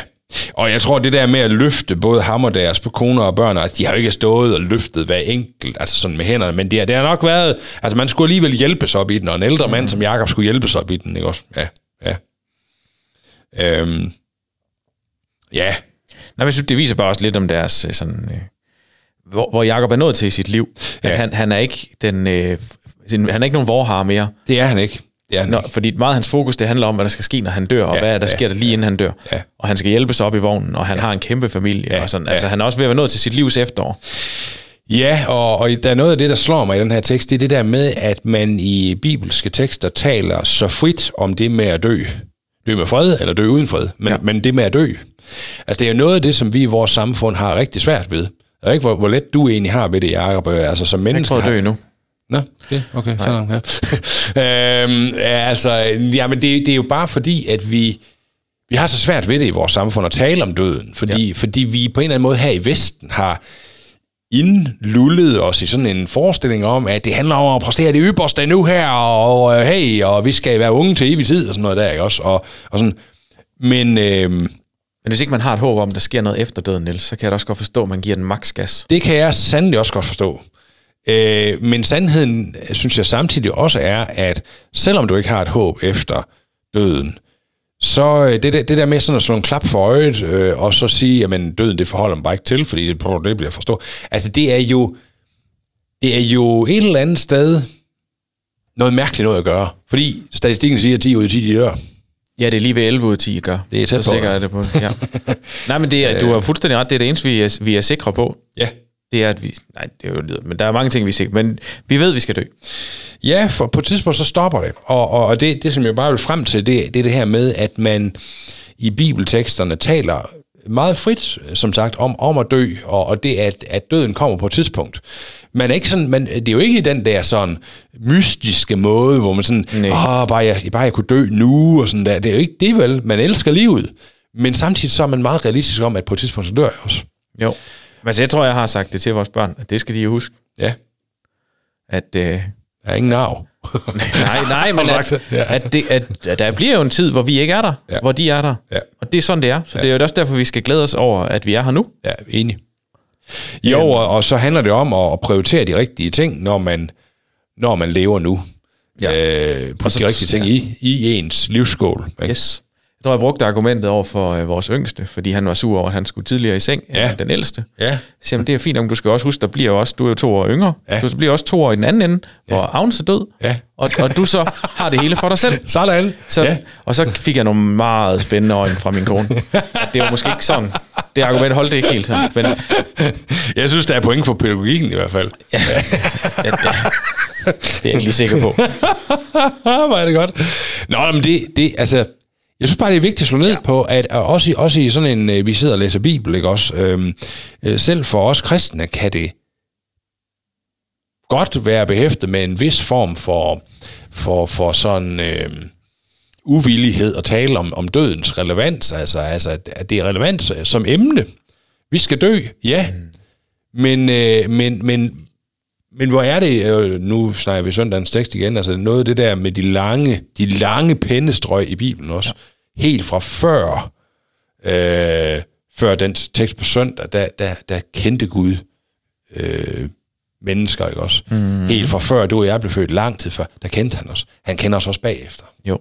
Og jeg tror, det der med at løfte både ham og deres koner og børn, altså, de har jo ikke stået og løftet hver enkelt, altså sådan med hænderne, men det, har- det har nok været, altså man skulle alligevel hjælpes op i den, og en ældre mand som Jakob skulle hjælpes op i den, ikke også? Ja, ja. Øhm, ja, Nej, men jeg synes, det viser bare også lidt om deres øh, sådan... Øh, hvor, hvor Jacob er nået til i sit liv. At Ja. han, han er ikke den... Øh, sin- han er ikke nogen vorhar mere. det er han ikke. Det er han Nå, ikke. fordi meget af hans fokus, det handler om, hvad der skal ske, når han dør, og Ja, hvad er der ja, sker der lige inden han dør. Ja. Og han skal hjælpes op i vognen, og han har en kæmpe familie. Ja, og sådan. ja. Altså, han er også ved at være nået til sit livs efterår. Ja, og, og der er noget af det, der slår mig i den her tekst, det er det der med, at man i bibelske tekster taler så frit om det med at dø. Dø med fred, eller dø uden fred, men, Ja. ja. men det med at dø. Altså det er jo noget af det, som vi i vores samfund har rigtig svært ved. Jeg ved ikke, hvor, hvor let du egentlig har ved det, Jacob. Altså som Jeg menneske prøvet at dø har... Nå, det, okay, så langt, ja. (laughs) øhm, ja, altså, jamen det, det er jo bare fordi, at vi, vi har så svært ved det i vores samfund at tale om døden, fordi, ja. fordi vi på en eller anden måde her i Vesten har indlullet os i sådan en forestilling om, at det handler om at præstere det ypperste nu her, og øh, hey, og vi skal være unge til evig tid, og sådan noget der, ikke også? Og, og sådan. Men øhm, Men hvis ikke man har et håb om, der sker noget efter døden, Niels, så kan jeg da også godt forstå, at man giver den maks gas. Det kan jeg sandelig også godt forstå. Øh, men sandheden, øh, synes jeg samtidig også er, at selvom du ikke har et håb efter døden, så øh, det, der- det der med sådan at slå en klap for øjet, øh, og så sige, jamen døden, det forholder mig bare ikke til, fordi det, det bliver forstå. Altså det er jo, det er jo et eller andet sted noget mærkeligt noget at gøre. Fordi statistikken siger, at 10 ud af 10 de dør. Ja, det er lige ved 11 ud af 10, gør. Det er tæt så på, sikker ja. er det på. Ja. (laughs) Nej, men det er, du har fuldstændig ret. Det er det eneste, vi er, vi er sikre på. Ja. Det er, at vi... Nej, det er jo lidt, men der er mange ting, vi er sikre Men vi ved, at vi skal dø. Ja, for på et tidspunkt så stopper det. Og, og, og det, det, som jeg bare vil frem til, det, det er det her med, at man i bibelteksterne taler meget frit, som sagt, om, om at dø, og, og det, at, at døden kommer på et tidspunkt. Man er ikke sådan, man, det er jo ikke den der sådan mystiske måde, hvor man sådan, åh, bare jeg, bare jeg kunne dø nu, og sådan der. Det er jo ikke det, vel? Man elsker livet. Men samtidig så er man meget realistisk om, at på et tidspunkt så dør jeg også. Jo. Men altså, jeg tror, jeg har sagt det til vores børn, at det skal de huske, Ja, at... Øh, jeg er ingen arv. (laughs) nej, nej, men at? Ja. at, det, at, at der bliver jo en tid, hvor vi ikke er der, Ja. hvor de er der. Ja. Og det er sådan, det er. Så ja. det er jo også derfor, vi skal glæde os over, at vi er her nu. Ja, enig. Jo, og, og så handler det om at, prioritere de rigtige ting, når man, når man lever nu. Ja. Øh, på de rigtige ting ja. i, i ens livsskål. Ikke? Yes. Jeg tror, jeg brugte argumentet over for øh, vores yngste, fordi han var sur over, at han skulle tidligere i seng, Ja. ja. den ældste. Ja. Så jamen, det er fint, om du skal også huske, der bliver også, du er jo to år yngre, Ja. ja. du bliver også to år i den anden ende, hvor Agnes er død, Ja. og, og du så har det hele for dig selv. Sådan. Så, Ja. ja. Og så fik jeg nogle meget spændende øjne fra min kone. Det var måske ikke sådan. Det argument holdt det ikke helt sådan. Men Jeg synes, der er point for pædagogikken i hvert fald. ja, ja, det er jeg ikke lige sikker på. (laughs) Hvor er det godt. Nå, men det, det altså... Jeg synes bare, det er vigtigt at slå ned ja. på, at også, i- også i sådan en, øh, vi sidder og læser Bibel, ikke også? Øhm, øh, selv for os kristne kan det godt være behæftet med en vis form for, for, for sådan øh, uvillighed at tale om, om dødens relevans. Altså, altså, at at det er relevant som emne. Vi skal dø, ja. Mm. Men, øh, men, men, men hvor er det, øh, nu snakker vi søndagens tekst igen, altså noget af det der med de lange, de lange pennestrøg i Bibelen også, ja. Helt fra før, øh, før den tekst på søndag, der, der, der kendte Gud øh, mennesker, ikke også? Mm. Helt fra før du og jeg blev født lang tid før, der kendte han os. Han kender os også bagefter. Jo.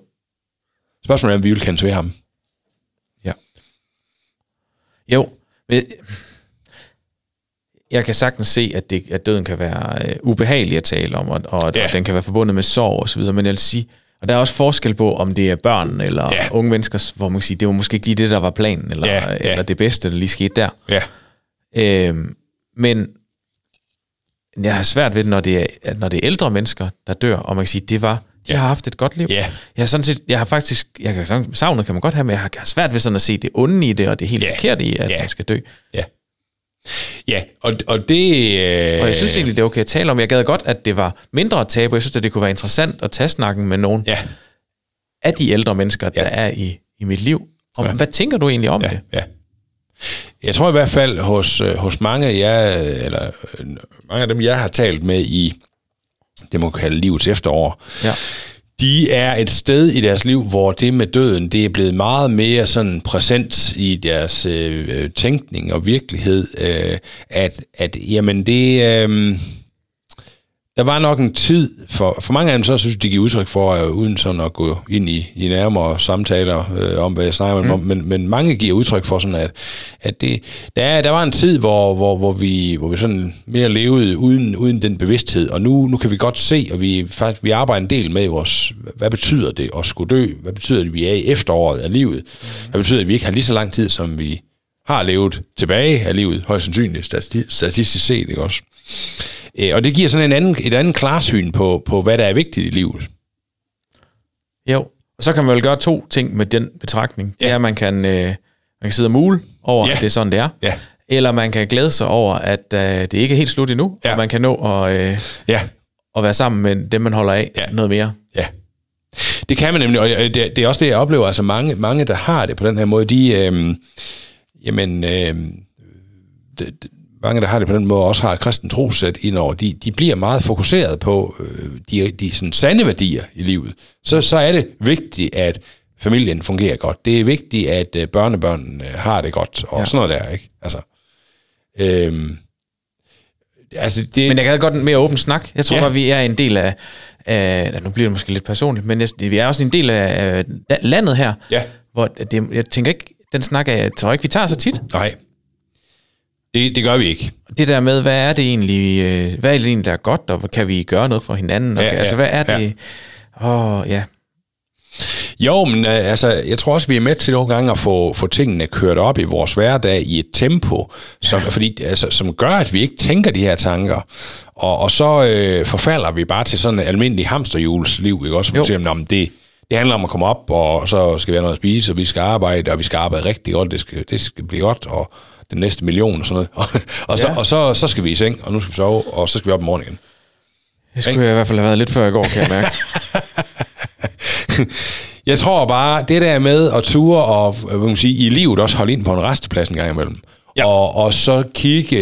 Spørgsmålet er, om vi vil kendes ved ham. Jo. Men jeg kan sagtens se, at, det, at døden kan være øh, ubehagelig at tale om, og, og, Ja. ja. og den kan være forbundet med sorg og så videre, men jeg vil sige, og der er også forskel på, om det er børn eller Ja. unge mennesker, hvor man kan sige, det var måske ikke lige det, der var planen, eller, Ja, ja. eller det bedste, der lige skete der. Ja. Øhm, men jeg har svært ved det, når det, er, når det er ældre mennesker, der dør, og man kan sige, det var, de Ja. har haft et godt liv. Ja. Jeg har sådan set, jeg har faktisk, jeg kan savnet kan man godt have, men jeg har jeg har svært ved sådan at se det onde i det, og det helt Ja. forkerte i, at Ja. man skal dø. Ja. Ja, og, og det... Øh, Og jeg synes egentlig, det er okay at tale om. Jeg gad godt, at det var mindre tabu. Jeg synes, at det kunne være interessant at tage snakken med nogen Ja, af de ældre mennesker, der Ja. er i, i mit liv. Om, Ja. Hvad tænker du egentlig om ja, det? ja. Jeg tror i hvert fald hos, øh, hos mange af jer, øh, eller øh, mange af dem, jeg har talt med i det, man kan kalde livets efterår, Ja de er et sted i deres liv, hvor det med døden, det er blevet meget mere sådan præsent i deres øh, øh tænkning og virkelighed, øh, at, at jamen det... Øh, der var nok en tid, for, for mange af dem så synes de giver udtryk for, øh, uden sådan at gå ind i, i nærmere samtaler øh, om, hvad jeg snakker mm. om, men, men mange giver udtryk for sådan, at, at det, der, er- der var en tid, hvor, hvor, hvor, vi, hvor vi sådan mere levede uden, uden den bevidsthed, og nu, nu kan vi godt se, og vi, faktisk, vi arbejder en del med vores, hvad betyder det at skulle dø? Hvad betyder det, at vi er i efteråret af livet? Hvad betyder det, at vi ikke har lige så lang tid, som vi har levet tilbage af livet, højst sandsynligt stati- statistisk set, ikke også? Øh, Og det giver sådan en anden, et andet klarsyn på, på, hvad der er vigtigt i livet. Jo. Og så kan man vel gøre to ting med den betragtning. Det Ja. er, at man kan, øh, man kan sidde og mule over, Ja. at det er sådan, det er. Ja. Eller man kan glæde sig over, at øh, det ikke er helt slut endnu, Ja. og man kan nå at, øh, Ja, at være sammen med dem, man holder af Ja. noget mere. ja. Det kan man nemlig, og det, det er også det, jeg oplever. Altså mange, mange der har det på den her måde, de, øhm, jamen, det, det, mange, der har det på den måde, også har et kristen trosæt indover, de, de bliver meget fokuseret på øh, de, de sådan sande værdier i livet. Så, så er det vigtigt, at familien fungerer godt. Det er vigtigt, at øh, børnebørnene øh, har det godt, og ja. Sådan noget der, ikke? Altså, øhm, altså det, Men jeg kan godt en mere åben snak. Jeg tror Ja. bare, vi er en del af, af, nu bliver det måske lidt personligt, men jeg, vi er også en del af la- landet her, ja. hvor det, jeg tænker ikke, den snak er, jeg tror ikke, vi tager så tit. Nej. Det, det gør vi ikke. Det der med, hvad er det egentlig, øh, hvad er det egentlig, der er godt, og kan vi gøre noget for hinanden? Og, Ja, altså, hvad er det? Åh, ja. Jo, men øh, altså, jeg tror også, vi er med til nogle gange at få, få tingene kørt op i vores hverdag i et tempo, som, ja. fordi, altså, som gør, at vi ikke tænker de her tanker. Og, og så øh, forfalder vi bare til sådan en almindelig hamsterhjulsliv, ikke også? Som siger, det, det handler om at komme op, og så skal vi have noget at spise, og vi skal arbejde, og vi skal arbejde rigtig godt, det skal, det skal blive godt, og den næste million og sådan noget. (laughs) og, og, ja. så, og så, så skal vi i seng, og nu skal vi sove, og så skal vi op i morgen igen. Det skulle jeg i hvert fald have været lidt før i går, kan jeg mærke. (laughs) jeg tror bare, det der med at ture og hvad man sige, i livet også holde ind på en resteplads en gang imellem, Ja. Og, og så kigge,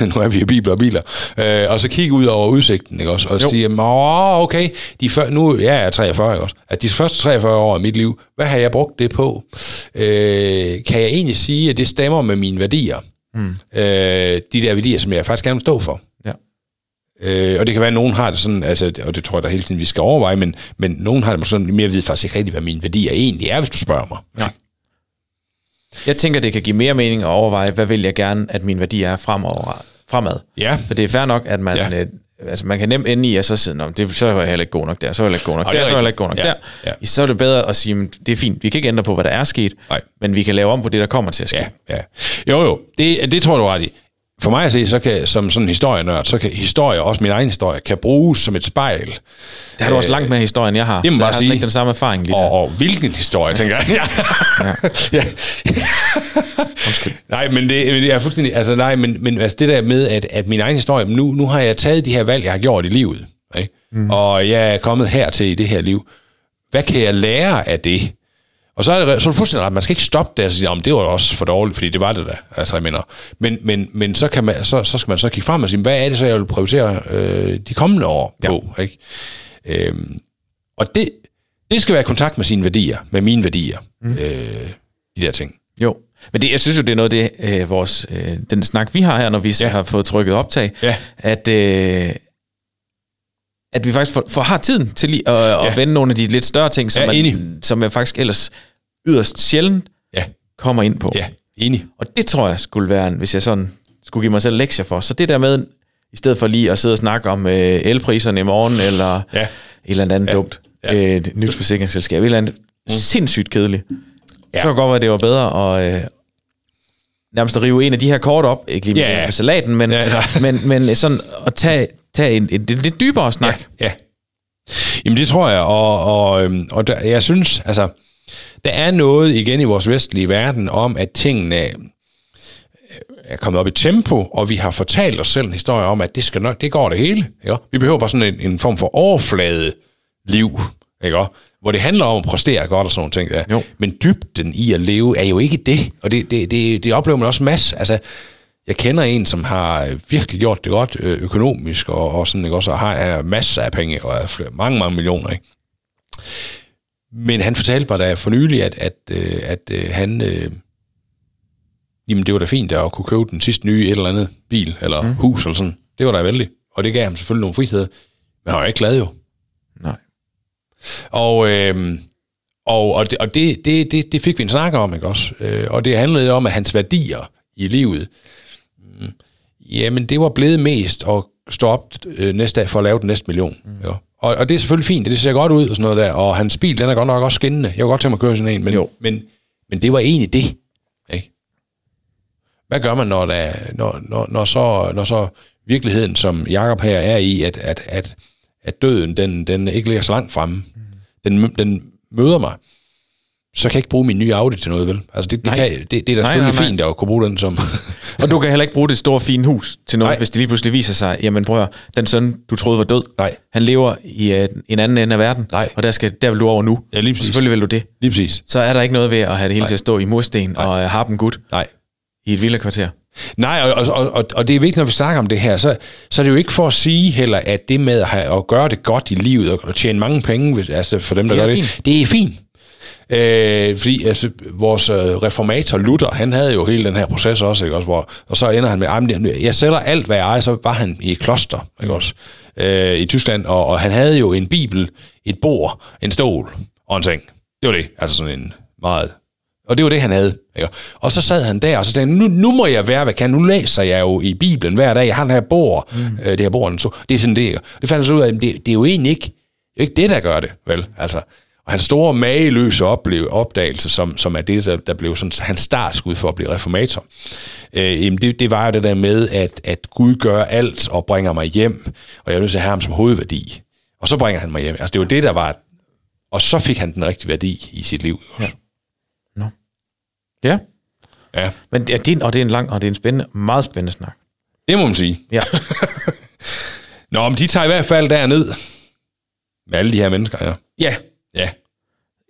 (laughs) nu er vi i bibler og biler, øh, og så kigge ud over udsigten, ikke også? Og jo. sige, åh, okay, de før, nu ja, jeg er 43, ikke også? At de første 43 år af mit liv, hvad har jeg brugt det på? Øh, kan jeg egentlig sige, at det stemmer med mine værdier? Mm. Øh, de der værdier, som jeg faktisk gerne vil stå for. Ja. Øh, og det kan være, at nogen har det sådan, altså, og det tror jeg da hele tiden, vi skal overveje, men, men nogen har det sådan, mere ved faktisk ikke rigtigt, hvad mine værdier egentlig er, hvis du spørger mig. Ja. Jeg tænker, det kan give mere mening at overveje, hvad vil jeg gerne, at min værdi er fremover, fremad. Ja. For det er fair nok, at man, ja. øh, altså man kan nemt ende i, at så sidde, det, så er jeg heller ikke god nok der, så er jeg ikke god nok der, så er jeg heller ikke god nok ja. der. Ja. Så er det bedre at sige, det er fint, vi kan ikke ændre på, hvad der er sket, Nej. men vi kan lave om på det, der kommer til at ske. Ja, ja. Jo, jo, det, det tror du ret i for mig at se, så kan, som sådan en historienørd, så kan historie, også min egen historie, kan bruges som et spejl. Det har du også langt med historien, jeg har. Det må så bare jeg har sige. ikke den samme erfaring lige og, og hvilken historie, tænker jeg. (laughs) ja. ja. nej, men det, det er fuldstændig... Altså, nej, men, men altså, det der med, at, at min egen historie... Nu, nu har jeg taget de her valg, jeg har gjort i livet. Ikke? Mm. Og jeg er kommet hertil i det her liv. Hvad kan jeg lære af det? Og så er det, så er det fuldstændig ret. Man skal ikke stoppe der og sige, om det var også for dårligt, fordi det var det da. Altså, jeg mener. Men, men, men så, kan man, så, så skal man så kigge frem og sige, hvad er det så, jeg vil prioritere øh, de kommende år på? Ja. Ikke? Øhm, og det, det skal være i kontakt med sine værdier, med mine værdier. Mm. Øh, de der ting. Jo. Men det, jeg synes jo, det er noget af det, øh, vores, øh, den snak, vi har her, når vi ja. har fået trykket optag, ja. at, øh, at vi faktisk får, får har tiden til lige at, ja. at vende nogle af de lidt større ting, som, ja, man, som jeg faktisk ellers yderst sjældent ja. kommer ind på. Ja, enig. Og det tror jeg skulle være, hvis jeg sådan skulle give mig selv lektier for. Så det der med, i stedet for lige at sidde og snakke om øh, elpriserne i morgen, eller ja. et eller andet ja. dumt ja. Øh, et nyt forsikringsselskab, et eller andet mm. sindssygt kedeligt, ja. så kan godt være, at det var bedre at, øh, nærmest at rive en af de her kort op, ikke lige med ja, ja. salaten, men, ja, men, men sådan at tage, tage en, en, en lidt dybere snak. Ja, ja. Jamen det tror jeg, og, og, øhm, og der, jeg synes, altså, der er noget igen i vores vestlige verden om, at tingene øh, er kommet op i tempo, og vi har fortalt os selv en historie om, at det, skal nok, det går det hele. Ikke? Vi behøver bare sådan en, en form for overflade liv, ikke? hvor det handler om at præstere godt og sådan nogle ting. Ja. Jo. Men dybden i at leve er jo ikke det, og det, det, det, det oplever man også masser. Altså, jeg kender en, som har virkelig gjort det godt øh, økonomisk, og, og sådan, ikke? Også, og har masser af penge, og mange, mange millioner. Ikke? Men han fortalte mig da for nylig, at, at, øh, at, at han... Øh, jamen, det var da fint at kunne købe den sidste nye et eller andet bil, eller mm. hus, eller sådan. Det var da vældig. Og det gav ham selvfølgelig nogle friheder. Men han var ikke glad jo. Nej. Og, øh, og, og, det, og det, det, det, det fik vi en snak om, ikke også? Øh, og det handlede om, at hans værdier i livet, jamen det var blevet mest at stå op øh, næste dag for at lave den næste million. Mm. Jo. Og, og det er selvfølgelig fint, det ser godt ud og sådan noget der, og hans bil, den er godt nok også skinnende. Jeg kunne godt tænke mig at køre sådan en, men, jo. men, men det var egentlig det. Ikke? Hvad gør man, når, der, når, når, når, så, når så virkeligheden, som Jakob her er i, at, at, at, at døden, den, den ikke ligger så langt fremme, mm. den, den møder mig, så kan jeg ikke bruge min nye Audi til noget, vel? Altså, det, det, kan, det, det er da selvfølgelig nej, nej. fint at kunne bruge den som... (laughs) og du kan heller ikke bruge det store, fine hus til noget, nej. hvis det lige pludselig viser sig, jamen prøv at, den søn, du troede var død, nej. han lever i uh, en anden ende af verden, nej. og der, skal, der vil du over nu. Ja, lige præcis. Selvfølgelig vil du det. Lige præcis. Så er der ikke noget ved at have det hele nej. til at stå i mursten nej. og have dem godt nej. i et villakvarter. Nej, og, og, og, og det er vigtigt, når vi snakker om det her, så, så er det jo ikke for at sige heller, at det med at, have, at gøre det godt i livet og, og tjene mange penge, altså for dem, der det gør det, det er fint. Øh, fordi altså, vores øh, reformator Luther, han havde jo hele den her proces også, ikke også? Hvor, og så ender han med, at jeg sælger alt, hvad jeg ejer, så var han i et kloster, ikke også? Øh, i Tyskland, og, og han havde jo en bibel, et bord, en stol og en seng. Det var det, altså sådan en meget... Og det var det, han havde. Ikke? Og så sad han der, og så sagde nu, nu må jeg være, hvad kan Nu læser jeg jo i Bibelen hver dag. Jeg har den her bord, mm. øh, det her bord, så det er sådan det. Det fandt så ud af, at det, det er jo egentlig ikke, det er ikke det, der gør det, vel? Altså, Og hans store mageløse opleve, opdagelse, som, som er det, der, der blev sådan, hans startskud for at blive reformator, øh, jamen det, det var jo det der med, at, at Gud gør alt og bringer mig hjem, og jeg er nødt til at have ham som hovedværdi. Og så bringer han mig hjem. Altså det var det, der var... Og så fik han den rigtige værdi i sit liv. Ja. No. Ja. Ja. Men det er, og det er en lang, og det er en spændende, meget spændende snak. Det må man sige. Ja. (laughs) Nå, men de tager i hvert fald derned med alle de her mennesker, ja. Ja. Ja.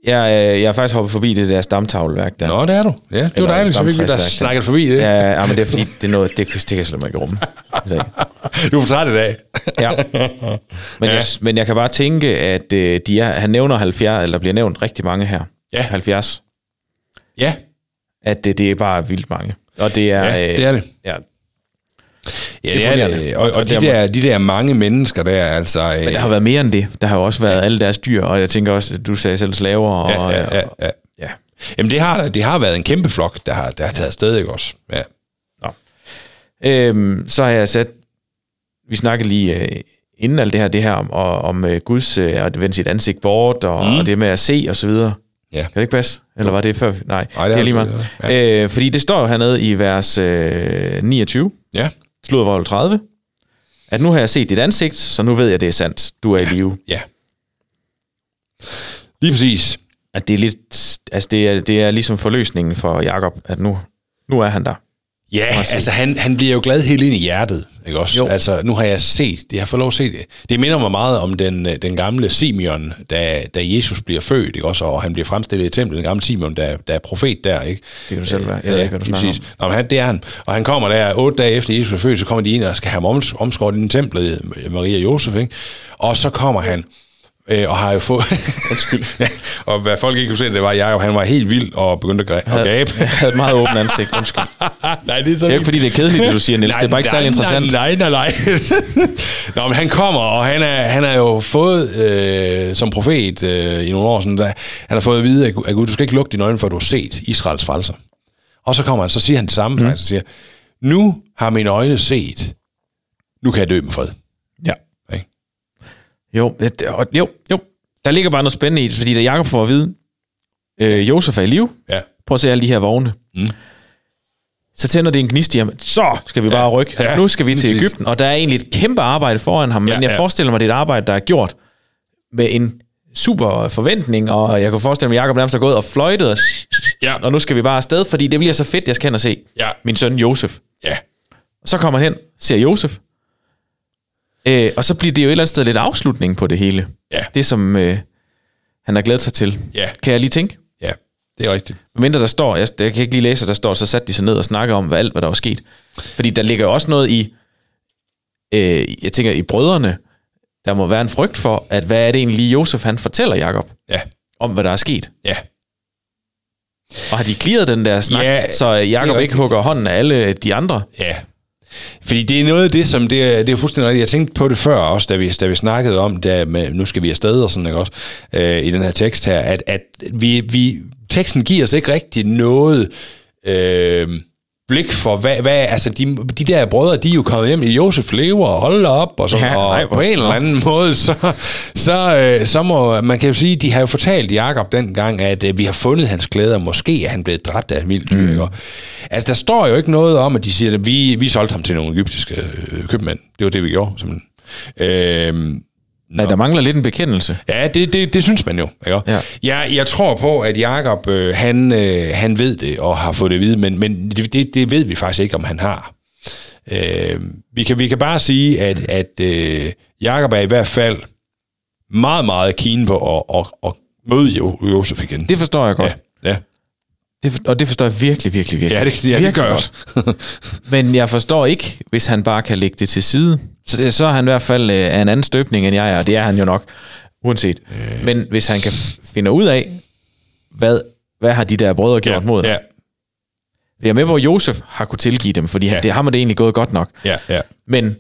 Jeg, øh, jeg har faktisk hoppet forbi det der stamtavleværk der. Nå, det er du. Ja, det var dejligt, så vi der snakket forbi det. Ja, ja, men det er fordi, det er noget, det, det kan jeg slet ikke rumme. Så, (laughs) Du får træt i dag. ja. Men, Ja. jeg, men jeg kan bare tænke, at øh, de er, han nævner 70, eller bliver nævnt rigtig mange her. Ja. 70. Ja, At det, det er bare vildt mange. Og det er... ja øh, det er det. Ja, Ja, det er det. Og, og de, der de der mange mennesker der, altså... men der har været mere end det. Der har jo også været alle deres dyr, og jeg tænker også, at du sagde selv slaver. Og, ja, ja, ja, ja. ja. Jamen, det har, det har været en kæmpe flok, der har, der har taget afsted, ikke også? Ja. Øhm, så har jeg sat, vi snakkede lige øh, inden alt det her, det her om, om øh, Guds, øh, at vende sit ansigt bort, og, Mm. og det med at se, og så videre. Ja. Kan det ikke passe? Eller var det før? Nej, Nej, det det, er lige meget. Øh, fordi det står jo hernede i vers øh, 29, Ja. Slået 30, at nu har jeg set dit ansigt, så nu ved jeg, det er sandt. Du er i live. Ja. Lige præcis. At det er lidt, altså det er, det er ligesom forløsningen for Jakob, at nu, nu er han der. Ja, jeg altså han, han bliver jo glad helt ind i hjertet, ikke også? Jo. Altså, nu har jeg set, jeg har fået lov at se det. Det minder mig meget om den, øh, den gamle Simeon, da, da Jesus bliver født, ikke også? Og han bliver fremstillet i templet, den gamle Simeon, der, der er profet der, ikke? Det kan du selv være. Jeg ved ikke, hvad du snakker præcis. Nå, men han, det er han. Og han kommer der otte dage efter Jesus er født, så kommer de ind og skal have ham oms- omskåret i templet, Maria og Josef, ikke? Og så kommer han, øh, og har jo fået... (laughs) Undskyld. ja, og hvad folk ikke kunne se, det var, jeg han var helt vild og begyndte at, at gabe. Jeg (laughs) havde et meget åbent ansigt, undskyld. (laughs) nej, det er så Det er ikke, fordi det er kedeligt, det du siger, Niels. Det er bare ikke særlig interessant. Nej, nej, nej. Nå, men han kommer, og han er, han er jo fået øh, som profet øh, i nogle år, sådan, der, han har fået at vide, at Gud, at Gud, du skal ikke lukke dine øjne, for du har set Israels frelser. Og så kommer han, så siger han det samme mm. faktisk, og siger, nu har mine øjne set, nu kan jeg dø med fred. Ja. Jo, og- jo, jo. Der ligger bare noget spændende i det, fordi da Jakob får at vide, øh, Josef er i live, Ja. prøv at se alle de her vogne. Mm. Så tænder det en gnist i ham. Så skal vi bare rykke. Ja. Nu skal vi til. Ægypten, og der er egentlig et kæmpe arbejde foran ham, men Ja, jeg ja. forestiller mig, det er et arbejde, der er gjort med en super forventning, og jeg kan forestille mig, at Jacob nærmest er gået og fløjtet, og, Ja. og nu skal vi bare afsted, fordi det bliver så fedt, jeg skal hen og se Ja. min søn Josef. Ja. Så kommer han hen, ser Josef, øh, og så bliver det jo et eller andet sted lidt afslutning på det hele. Ja. Det, som øh, han har glædet sig til. Ja. Kan jeg lige tænke? Ja, det er rigtigt. Mindre der står, jeg, jeg kan ikke lige læse, at der står, så satte de sig ned og snakkede om, hvad alt, hvad der var sket. Fordi der ligger jo også noget i, øh, jeg tænker, i brødrene, der må være en frygt for, at hvad er det egentlig Josef, han fortæller Jakob Ja. om, hvad der er sket. Ja. Og har de clearet den der snak, Ja, så Jakob ikke hugger hånden af alle de andre? Ja. Fordi det er noget af det, som det er, det er fuldstændig rigtigt. Jeg tænkte på det før også, da vi, da vi snakkede om da med, nu skal vi afsted og sådan, ikke også, øh, i den her tekst her, at, at vi, vi, teksten giver os ikke rigtig noget øh, blik for, hvad, hvad altså de, de der brødre, de er jo kommet hjem i Josef lever og holder op, og, så, Ja, og nej, på en eller anden måde, (laughs) så, så, øh, så må, man kan jo sige, de har jo fortalt Jakob dengang, at øh, vi har fundet hans klæder, måske er han blevet dræbt af en vild dyr, mm. Altså, der står jo ikke noget om, at de siger, at vi, vi solgte ham til nogle egyptiske øh, købmænd. Det var det, vi gjorde. Simpelthen. Øhm, Nej, der mangler lidt en bekendelse. ja, det, det, det synes man jo. Ikke? Ja. Jeg, jeg tror på, at Jakob øh, han, øh, han ved det og har fået det at vide, men, men det, det, det ved vi faktisk ikke, om han har. Øh, vi, kan, vi kan bare sige, at, at øh, Jakob er i hvert fald meget, meget keen på at, at, at møde jo, Josef igen. Det forstår jeg godt. ja, ja. Det, og det forstår jeg virkelig, virkelig, virkelig. Ja, det, ja, det Virkelig gør jeg også. (laughs) Men jeg forstår ikke, hvis han bare kan lægge det til side. Så, det, så er han i hvert fald øh, af en anden støbning, end jeg er, og det er han jo nok, uanset. Øh. Men hvis han kan finde ud af, hvad, hvad har de der brødre gjort ja, mod ham? ja, Jeg er med på, at Josef har kunne tilgive dem, fordi ja. Det ham er det egentlig gået godt nok. ja, ja. Men,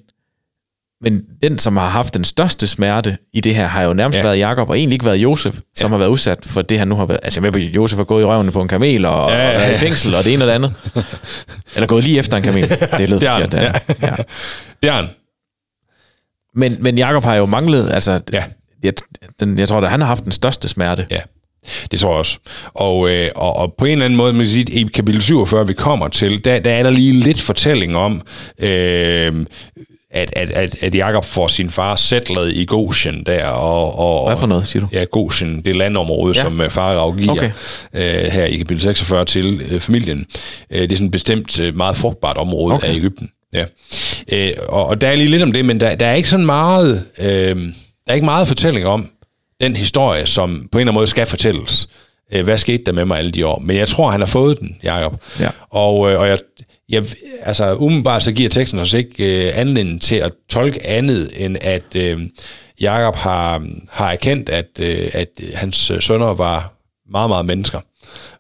men den, som har haft den største smerte i det her, har jo nærmest ja. Ja. været Jakob, og egentlig ikke været Josef, som har været udsat for det, han nu har været. Altså jeg er med på, at Josef har gået i røven på en kamel, og, ja, Ja, ja, ja, og været i ja. fængsel, og det ene og det andet. (laughs) Eller gået lige efter en kamel. Det lød Det har forkert. han, Ja. Ja. Det er han. Men, men Jakob har jo manglet, altså, ja. Ja. jeg, den, jeg tror, at han har haft den største smerte. Ja, det tror jeg også. Og, øh, og, og på en eller anden måde, man kan sige, i kapitel 47, vi kommer til, der, der er der lige lidt fortælling om, øh, at, at, at, at Jacob får sin far sætlet i Goshen der. Og, og, Hvad for noget, siger du? Ja, Goshen, det landområde, ja. som uh, far afgiver okay. øh, her i kapitel 46 til øh, familien. Øh, det er sådan et bestemt øh, meget frugtbart område okay. af Ægypten. Ja. Øh, og, og der er lige lidt om det, men der, der er ikke sådan meget, øh, der er ikke meget fortælling om den historie, som på en eller anden måde skal fortælles. Øh, hvad skete der med mig alle de år? Men jeg tror, han har fået den, Jacob. Ja. Og, øh, og jeg, jeg, altså umiddelbart så giver teksten os ikke øh, anledning til at tolke andet, end at øh, Jakob har, har erkendt, at, øh, at hans sønner var meget, meget mennesker.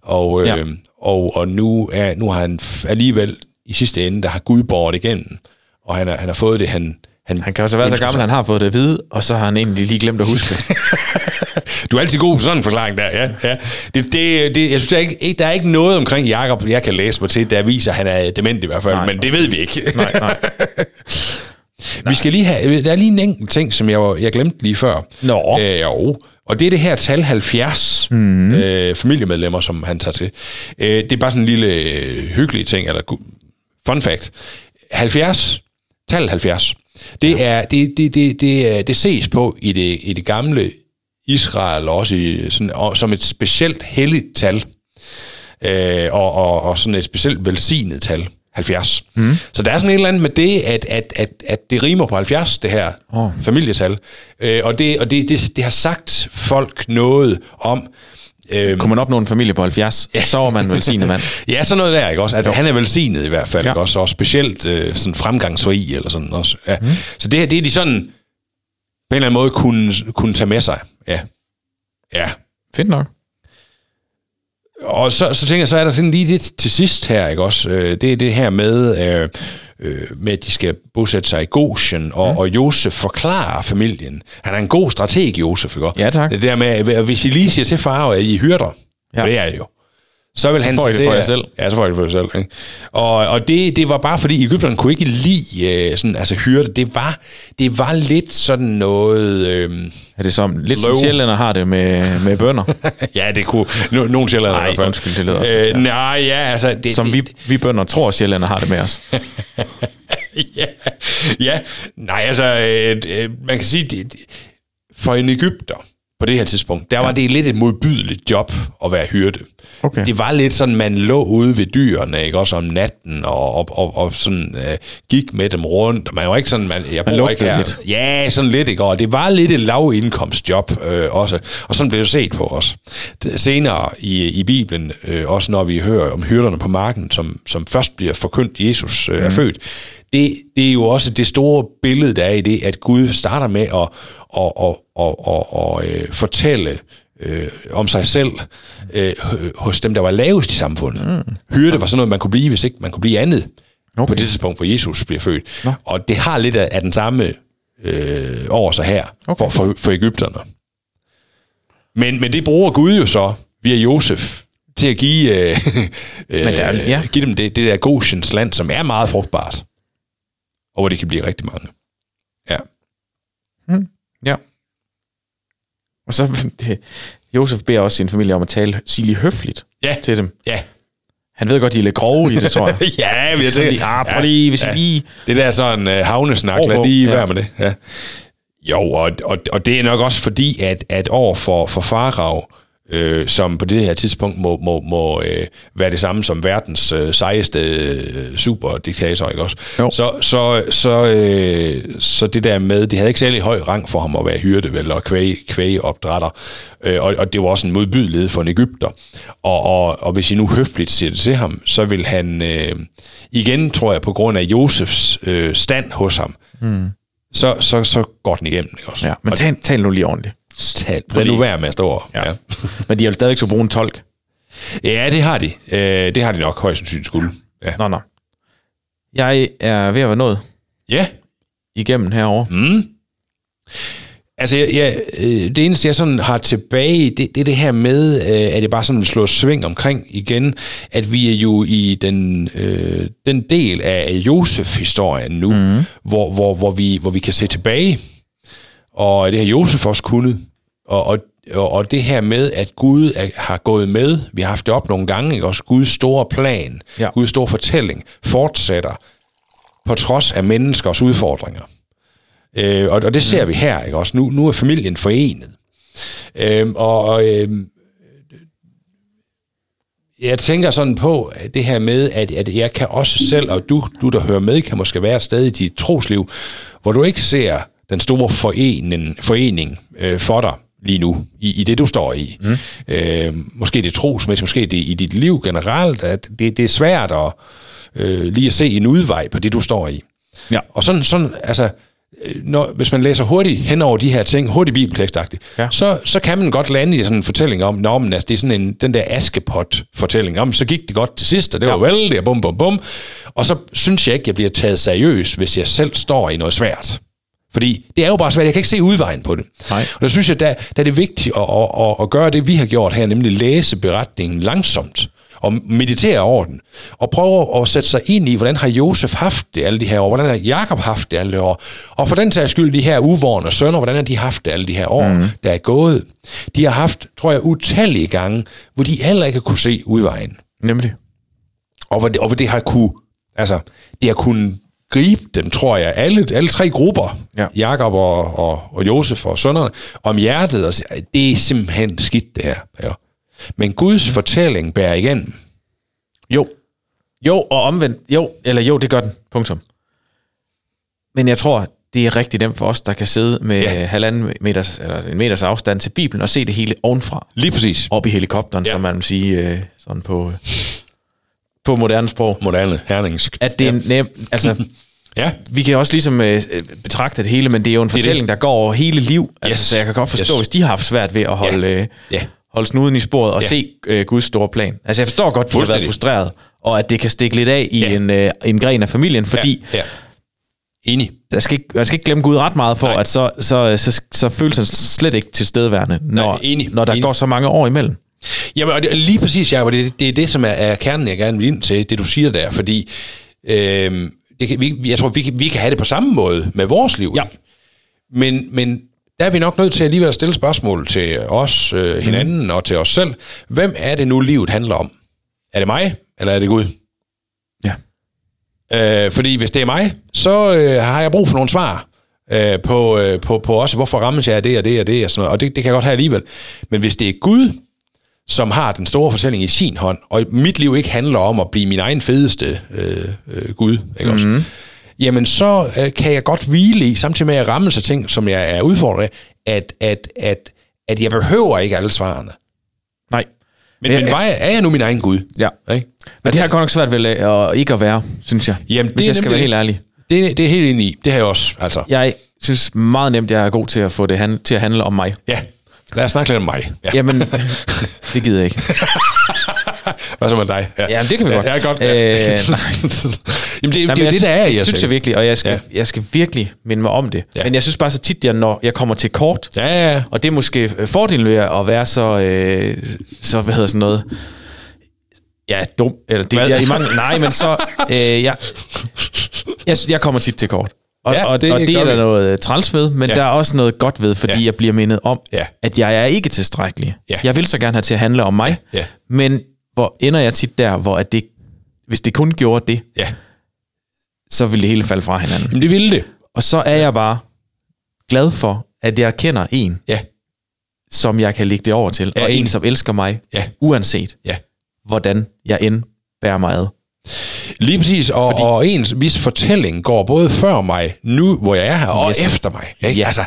Og, øh, ja. og, og nu, er, nu har han alligevel i sidste ende, der har Gud båret igennem, og han, er, han har fået det, han, han, han kan også være så gammel, han har fået det at vide, og så har han egentlig lige glemt at huske (laughs) Du er altid god på sådan en forklaring der, ja. ja. Det, det, det, jeg synes, der er, ikke, der er ikke noget omkring Jakob, jeg kan læse mig til, der viser, at han er dement i hvert fald, nej, men det ved vi ikke. Nej, (laughs) nej. vi skal lige have, der er lige en enkelt ting, som jeg, jeg glemte lige før. Nå. Øh, jo, og det er det her tal 70 mm. øh, familiemedlemmer, som han tager til. Øh, det er bare sådan en lille øh, hyggelig ting, eller fun fact. 70, tal 70, det, er, det, det, det, det, det ses på i det, i det gamle Israel også i, sådan, og, som et specielt helligt tal, øh, og, og, og sådan et specielt velsignet tal. 70. Mm. Så der er sådan et eller andet med det, at, at, at, at det rimer på 70, det her oh. familietal. Øh, og det, og det, det, det har sagt folk noget om, Øhm, Kunne man opnå en familie på 70, ja. så var man velsignet mand. (laughs) ja, sådan noget der, ikke også? Altså, han er velsignet i hvert fald, ja. ikke også? Og specielt øh, sådan fremgangsrig eller sådan også. Ja. Mm. Så det her, det er de sådan, på en eller anden måde kunne, kunne tage med sig. Ja. Ja. Fedt nok. Og så, så tænker jeg, så er der sådan lige det til sidst her, ikke også? Øh, det er det her med, øh, øh, med at de skal bosætte sig i Goshen, og, mm. og Josef forklarer familien. Han er en god strateg, Josef, ikke Ja, tak. Det der med, at hvis I lige siger til far, at I hyrder, ja. det er jo, så vil så han får I det for jer selv. Ja, så får I det for jer selv. Ikke? Og, og det, det var bare fordi, Ægypterne kunne ikke lide øh, sådan, altså, hyrde. Det var, det var lidt sådan noget... Øh, er det som, lidt low. som sjællænder har det med, med bønder? (laughs) ja, det kunne no, nogle sjællænder Nej, i hvert fald. undskyld, det lyder også. Øh, nej, ja, altså... Det, som det, vi, vi bønder tror, sjællænder har det med os. (laughs) ja, ja, nej, altså, øh, øh, man kan sige, det, for en Ægypter, på det her tidspunkt, der ja. var det lidt et modbydeligt job at være hyrde. Okay. Det var lidt sådan, man lå ude ved dyrene, ikke? også om natten, og, og, og, og sådan uh, gik med dem rundt. Man var ikke sådan, man, jeg man ikke her. Lidt. Ja, sådan lidt, ikke? Og det var lidt et lavindkomstjob uh, også, og sådan blev det set på os. Senere i, i Bibelen, uh, også når vi hører om hyrderne på marken, som, som først bliver forkyndt, Jesus uh, mm. er mhm. født, det, det er jo også det store billede, der er i det, at Gud starter med at, at, at, at, at, at, at fortælle øh, om sig selv øh, hos dem, der var lavest i samfundet. Mm. Hyrde var sådan noget, man kunne blive, hvis ikke man kunne blive andet okay. på det tidspunkt, hvor Jesus bliver født. Nå. Og det har lidt af, af den samme øh, over sig her okay. for, for, for Ægypterne. Men, men det bruger Gud jo så via Josef til at give, øh, øh, (laughs) men der, ja. give dem det, det der Goshens land, som er meget frugtbart og hvor det kan blive rigtig mange. Ja. Mm. Ja. Og så, det, Josef beder også sin familie om at tale, sige lige høfligt ja. til dem. Ja. Han ved godt, de er lidt grove i det, tror jeg. (laughs) ja, vi har tænkt. Ah, prøv lige, hvis ja. lige... Det der sådan uh, havnesnak, lad lige ja. være med det. Ja. Jo, og, og, og det er nok også fordi, at, at over for, for Farag, øh, som på det her tidspunkt må, må, må øh, være det samme som verdens øh, sejeste øh, superdiktator, ikke også? Jo. Så, så, så, øh, så det der med, det havde ikke særlig høj rang for ham at være hyrde, vel, og kvæg, kvægeopdrætter, øh, og, og det var også en modbydelighed for en Ægypter. Og, og, og hvis I nu høfligt siger det til ham, så vil han, øh, igen tror jeg, på grund af Josefs øh, stand hos ham, mm. så, så, så går den igennem, ikke også? Ja, men tal, tal nu lige ordentligt. Lad nu være med at stå ja. ja. (laughs) Men de har jo stadigvæk så bruge en tolk. Ja, det har de. Øh, det har de nok højst sandsynligt skulle. Ja. Nå, nå. Jeg er ved at være nået. Ja. Igennem herover. Mm. Altså, jeg, jeg, øh, det eneste, jeg sådan har tilbage, det, det er det her med, øh, at jeg bare sådan slår sving omkring igen, at vi er jo i den, øh, den del af Josef-historien nu, mm. hvor, hvor, hvor, vi, hvor vi kan se tilbage og det har Josef også kunnet. Og, og, og, det her med, at Gud er, har gået med, vi har haft det op nogle gange, ikke? også Guds store plan, Ja. Guds store fortælling, fortsætter på trods af menneskers udfordringer. Øh, og, og det ser vi her, ikke også? Nu, nu er familien forenet. Øh, og og øh, jeg tænker sådan på at det her med, at, at jeg kan også selv, og du, du der hører med, kan måske være stadig i dit trosliv, hvor du ikke ser den store forening, forening øh, for dig lige nu, i, i det du står i. Mm. Øh, måske det trosmæssigt, måske det i dit liv generelt, at det, det er svært at øh, lige at se en udvej på det, du står i. Ja. Og sådan, sådan altså, øh, når, hvis man læser hurtigt hen over de her ting, hurtigt bibeltekstagtigt, Ja. så, så kan man godt lande i sådan en fortælling om, nå, men altså, det er sådan en, den der askepot-fortælling om, så gik det godt til sidst, og det ja. var og bum, bum, bum. Og så synes jeg ikke, jeg bliver taget seriøst, hvis jeg selv står i noget svært. Fordi det er jo bare svært, jeg kan ikke se udvejen på det. Nej. Og der synes jeg, der, der er det vigtigt at, at, at, at gøre det, vi har gjort her, nemlig læse beretningen langsomt og meditere over den, og prøve at sætte sig ind i, hvordan har Josef haft det alle de her år, hvordan har Jakob haft det alle de her år, og for den sags skyld de her uvorne sønner, hvordan har de haft det alle de her år, mm. der er gået. De har haft, tror jeg, utallige gange, hvor de heller ikke kunne se udvejen Nemlig. og hvor det, og hvor det har kunne, altså, det har kunnet gribe dem, tror jeg, alle, alle tre grupper, Ja. Jakob og, og, og Josef og sønnerne, om hjertet, og sige, "Ej, det er simpelthen skidt det her. Ja. Men Guds fortælling bærer igennem. Jo. Jo, og omvendt. Jo, eller jo, det gør den. Punktum. Men jeg tror, det er rigtig nemt for os, der kan sidde med Ja. halvanden meters, eller en meters afstand til Bibelen og se det hele ovenfra. Lige præcis. Op i helikopteren, Ja. som man vil sige øh, sådan på, på moderne sprog. Moderne, herningsk. At det er ja. nem, altså, ja. vi kan også ligesom øh, betragte det hele, men det er jo en er det. fortælling, der går over hele liv. Altså, Yes. Så jeg kan godt forstå, Yes. hvis de har haft svært ved at holde, øh, Ja. holde snuden i sporet og Ja. se øh, Guds store plan. Altså jeg forstår godt, at de har været frustreret, og at det kan stikke lidt af i Ja. en, øh, en gren af familien, fordi Ja. ja. Enig. der skal ikke, man skal ikke glemme Gud ret meget for, Nej. at så, så, så, så føles han slet ikke tilstedeværende, når, Nej, enig. når der Enig. går så mange år imellem. Jamen, og det, lige præcis, Jacob, det, det er det, som er, er kernen, jeg gerne vil ind til, det du siger der, fordi øhm, det kan, vi, jeg tror, vi kan, vi kan have det på samme måde med vores liv. Ja. Men, men der er vi nok nødt til alligevel at stille spørgsmål til os, øh, hinanden mm. og til os selv. Hvem er det nu, livet handler om? Er det mig, eller er det Gud? Ja. Øh, fordi hvis det er mig, så øh, har jeg brug for nogle svar øh, på, øh, på, på også, hvorfor rammes jeg af det og det og det og sådan noget. Og det, det kan jeg godt have alligevel. Men hvis det er Gud, som har den store fortælling i sin hånd, og mit liv ikke handler om at blive min egen fedeste øh, øh, Gud, ikke også? Mhm. Jamen så øh, kan jeg godt hvile i, samtidig med at ramme sig ting, som jeg er udfordret af, at, at, at, at jeg behøver ikke alle svarene. Nej. Men, men ja. var jeg, er jeg nu min egen Gud? Ja. Ikke? Men det har godt nok svært ved at ikke at være, synes jeg. Jamen, det hvis er jeg skal være det. helt ærlig. Det, det er helt enig i. Det har jeg også, altså. Jeg synes meget nemt, jeg er god til at få det han, til at handle om mig. Ja. Lad os snakke lidt om mig. Ja. Jamen, (laughs) det gider jeg ikke. (laughs) Hvad så med dig? Ja, det kan vi godt. Ja, godt. Øh. (laughs) Jamen, det, Jamen, det er jo jeg det, der er i synes, jeg virkelig, og jeg skal, Ja. jeg skal virkelig minde mig om det. Ja. Ja. Men jeg synes bare så tit, jeg, når jeg kommer til kort, Ja, ja, ja. og det er måske fordelen ved at være så, øh, så hvad hedder sådan noget, ja, dum, eller det, Hvad? jeg, i mange, nej, men så, øh, jeg, jeg, jeg kommer tit til kort. Og, Ja, ja, og, det og det er der noget øh, træls ved, men Ja. ja. der er også noget godt ved, fordi Ja. ja. jeg bliver mindet om, Ja. at jeg er ikke tilstrækkelig. Ja. Jeg vil så gerne have til at handle om mig, Ja. men hvor ender jeg tit der, hvor at det, hvis det kun gjorde det, Ja. så ville det hele falde fra hinanden. Jamen, det ville det. Og så er jeg bare glad for, at jeg kender en, Ja. som jeg kan lægge det over til, Ja, og en. en, som elsker mig, Ja. uanset Ja. hvordan jeg end bærer mig ad. Lige præcis, og, Fordi... Og ens vis fortælling går både før mig, nu hvor jeg er her, og Yes. efter mig. Ikke? Ja. Altså,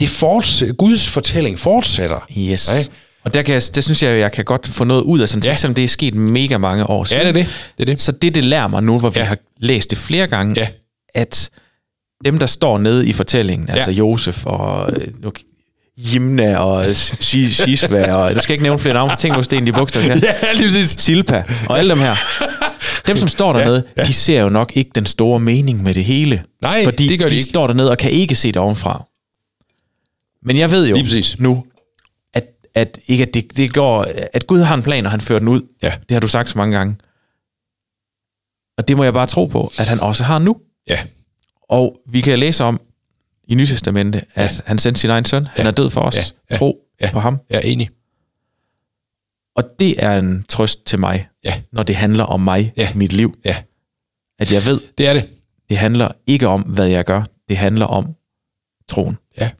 det fortsætter, Guds fortælling fortsætter. Yes. Ja. Og der kan jeg, det synes jeg, jeg kan godt få noget ud af sådan Ja. ja. selvom det er sket mega mange år Ja, siden. det er det. det, er det. Så det, det lærer mig nu, hvor vi Ja. har læst det flere gange, Ja. at dem, der står nede i fortællingen, altså Ja. Josef og øh, nu- Jimna og Shisva, og du skal ikke nævne flere navne, tænk nu sten i bogstaver. Ja. (laughs) Ja, lige præcis. Silpa og alle dem her. Dem, som står dernede, Ja, ja, ja. ja. de ser jo nok ikke den store mening med det hele. Nej, fordi det gør de de ikke. står dernede og kan ikke se det ovenfra. Men jeg ved jo Lige præcis. nu, at, at, ikke at, det, det går, at Gud har en plan, og han fører den ud. Ja. Det har du sagt så mange gange. Og det må jeg bare tro på, at han også har nu. Ja. Og vi kan læse om i Nytestamentet, at ja. han sendte sin egen søn. Han er død for os. Ja. Ja. Tro Ja. på ham. Jeg er enig. Og det er en trøst til mig, Ja. når det handler om mig, Ja. mit liv. Ja, At jeg ved, det er det. det handler ikke om, hvad jeg gør. Det handler om troen. Ja.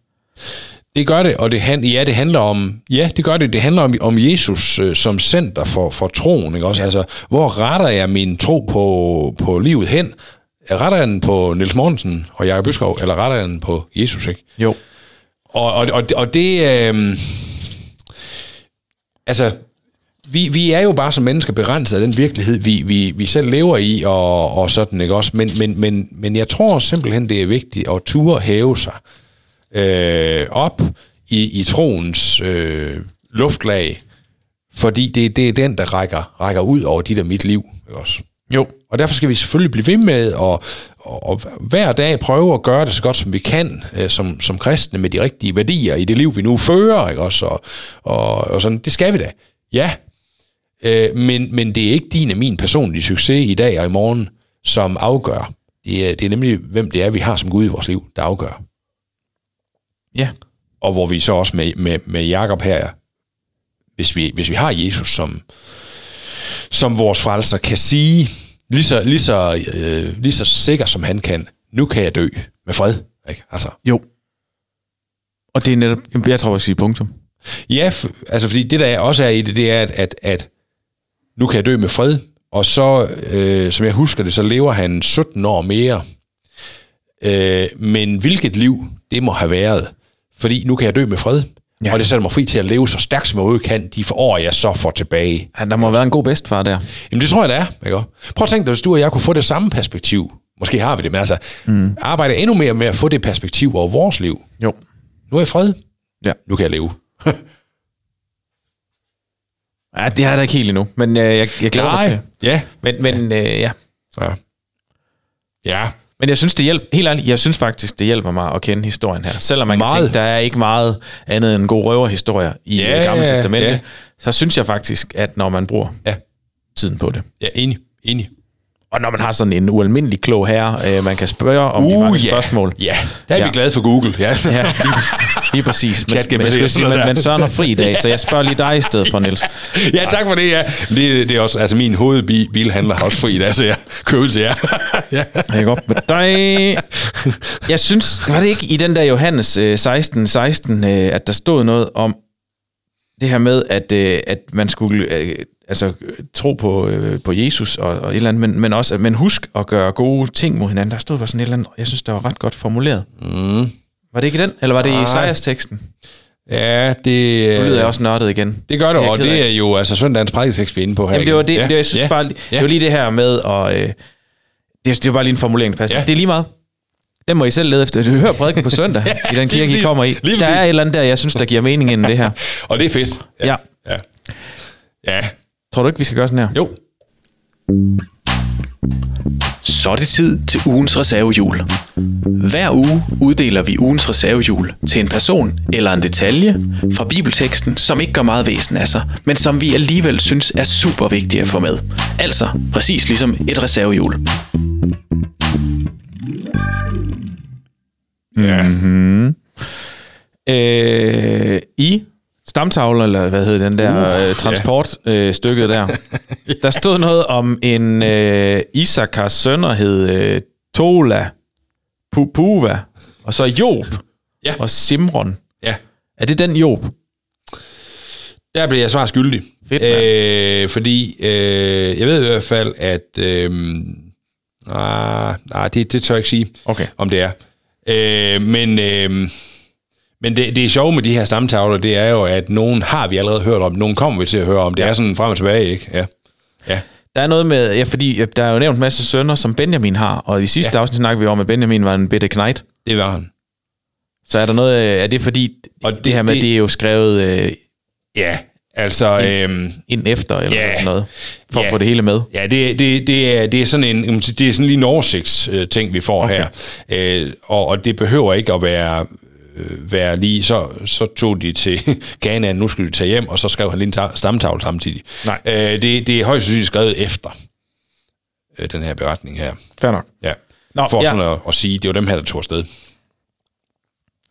Det gør det, og det, han, ja, det handler om, ja, det gør det, det handler om, om Jesus øh, som center for, for troen, ikke også? Altså, hvor retter jeg min tro på, på livet hen? Retter jeg den på Niels Mortensen og Jakob Byskov, eller retter jeg den på Jesus, ikke? Jo. Og, og, og, og det, øh, altså, vi, vi er jo bare som mennesker begrænset af den virkelighed, vi, vi, vi selv lever i, og, og sådan, ikke også? Men, men, men, men jeg tror simpelthen, det er vigtigt at ture hæve sig øh, op i, i troens øh, luftlag, fordi det, det er den, der rækker, rækker ud over dit og mit liv, ikke også? Jo. Og derfor skal vi selvfølgelig blive ved med at og, hver dag prøve at gøre det så godt, som vi kan, øh, som, som kristne, med de rigtige værdier i det liv, vi nu fører. Ikke også? Og, og, og sådan, det skal vi da. Ja. Øh, men, men det er ikke din og min personlige succes i dag og i morgen, som afgør. Det er, det er nemlig, hvem det er, vi har som Gud i vores liv, der afgør. Ja. Og hvor vi så også med, med, med Jakob her, hvis vi, hvis vi har Jesus som, som vores frelser, kan sige, lige så, lige så, øh, lige så sikker som han kan, nu kan jeg dø med fred. Ikke? Altså, Jo. Og det er netop, jeg tror, jeg sige punktum. ja, f- altså fordi det der også er i det, det er, at, at, at nu kan jeg dø med fred, og så, øh, som jeg husker det, så lever han 17 år mere. Øh, men hvilket liv det må have været, fordi nu kan jeg dø med fred, Ja. ja. og det sætter mig fri til at leve så stærkt som jeg overhovedet kan, de for år, jeg så får tilbage. Ja, der må have været en god bedstfar der. Jamen det tror jeg, det er. Ikke? Prøv at tænke dig, hvis du og jeg kunne få det samme perspektiv. Måske har vi det, men altså mm. arbejde endnu mere med at få det perspektiv over vores liv. Jo. Nu er jeg fred. Ja. Nu kan jeg leve. (laughs) Ja, det er jeg da ikke helt endnu, men øh, jeg, jeg glæder mig til. Ja. Men, men øh, ja. Ja. Ja. Men jeg synes, det hjælper, helt ærligt, jeg synes faktisk, det hjælper mig at kende historien her. Selvom man Meget. kan tænke, der er ikke meget andet end gode røverhistorier i Ja, yeah, Gamle Testamente, ja. så synes jeg faktisk, at når man bruger Ja. tiden på det, Ja, enig. Enig. Og når man har sådan en ualmindelig klog herre, øh, man kan spørge om de mange spørgsmål. Ja, der er ja. Vi glade for Google. Ja. Ja, lige, lige præcis. (laughs) Men, men, jeg sige, men, men. Søren er fri i dag, (laughs) så jeg spørger lige dig i stedet for, Niels. (laughs) ja, tak for det, ja. Det, det er også, altså min hovedbilhandler har også fri i dag, så jeg køber til jer. ja. Jeg går op med dig. Jeg synes, var det ikke i den der Johannes øh, 16, 16, øh, at der stod noget om det her med, at, øh, at man skulle øh, altså, tro på, øh, på Jesus og, og et eller andet, men, men også, at man husk at gøre gode ting mod hinanden. Der stod bare sådan et eller andet, jeg synes, det var ret godt formuleret. Mm. Var det ikke den? Eller var det i Nej. Isaias-teksten? Ja, det... Nu lyder jeg også nørdet igen. Det gør det, Det og det er jo altså søndagens prædiketekst, vi er inde på her. Jamen, det var det, igen. det, jeg synes ja. bare, det var lige det her med, og øh, det, det var bare lige en formulering, der passer. Ja. Det er lige meget. Den må I selv lede efter. Du hører prædiken på søndag (laughs) i den kirke, I kommer i. Der er et eller andet der, jeg synes, der giver mening end det her. (laughs) Og det er fedt. Ja. Ja. Ja. Tror du ikke, vi skal gøre sådan her? Jo. Så er det tid til ugens reservehjul. Hver uge uddeler vi ugens reservehjul til en person eller en detalje fra bibelteksten, som ikke gør meget væsen af sig, men som vi alligevel synes er super vigtige at få med. Altså præcis ligesom et reservehjul. Ja. Mm-hmm. Øh, I stamtavlen, eller hvad hedder den der uh, transportstykket der, (laughs) der stod noget om en øh, Isakars sønner hed øh, Tola, Pupuva, og så Job Ja. og Simron. Ja. Er det den Job? Der bliver jeg svar skyldig. Fedt, øh, fordi øh, jeg ved i hvert fald, at... Øh, ah, nej, det, det tør jeg ikke sige, Okay. om det er. Øh, men øh, men det, det er sjove med de her stamtavler, det er jo, at nogen har vi allerede hørt om, nogen kommer vi til at høre om. Det ja. er sådan frem og tilbage, ikke? Ja. Ja. Der er noget med, ja, fordi øh, der er jo nævnt en masse sønner, som Benjamin har, og i sidste ja. Afsnit snakkede vi om, at Benjamin var en bitte knight. Det var han. Så er der noget, øh, er det fordi, og det, det her med, det, det- er jo skrevet øh, Ja, altså... Øh, ind efter, eller Ja. sådan noget, for at Ja. få det hele med. Ja, det, det, det, er, det er sådan en det er sådan lige en oversigtsting, vi får okay. her. Øh, og, og det behøver ikke at være, øh, være lige, så, så tog de til (laughs) Ghana, nu skulle de tage hjem, og så skrev han lige en ta- stamtavle samtidig. Nej. Øh, det, det er højst sandsynligt skrevet efter øh, den her beretning her. Fair nok. Ja. Nå, For ja. sådan at, at sige, det var dem her, der tog afsted.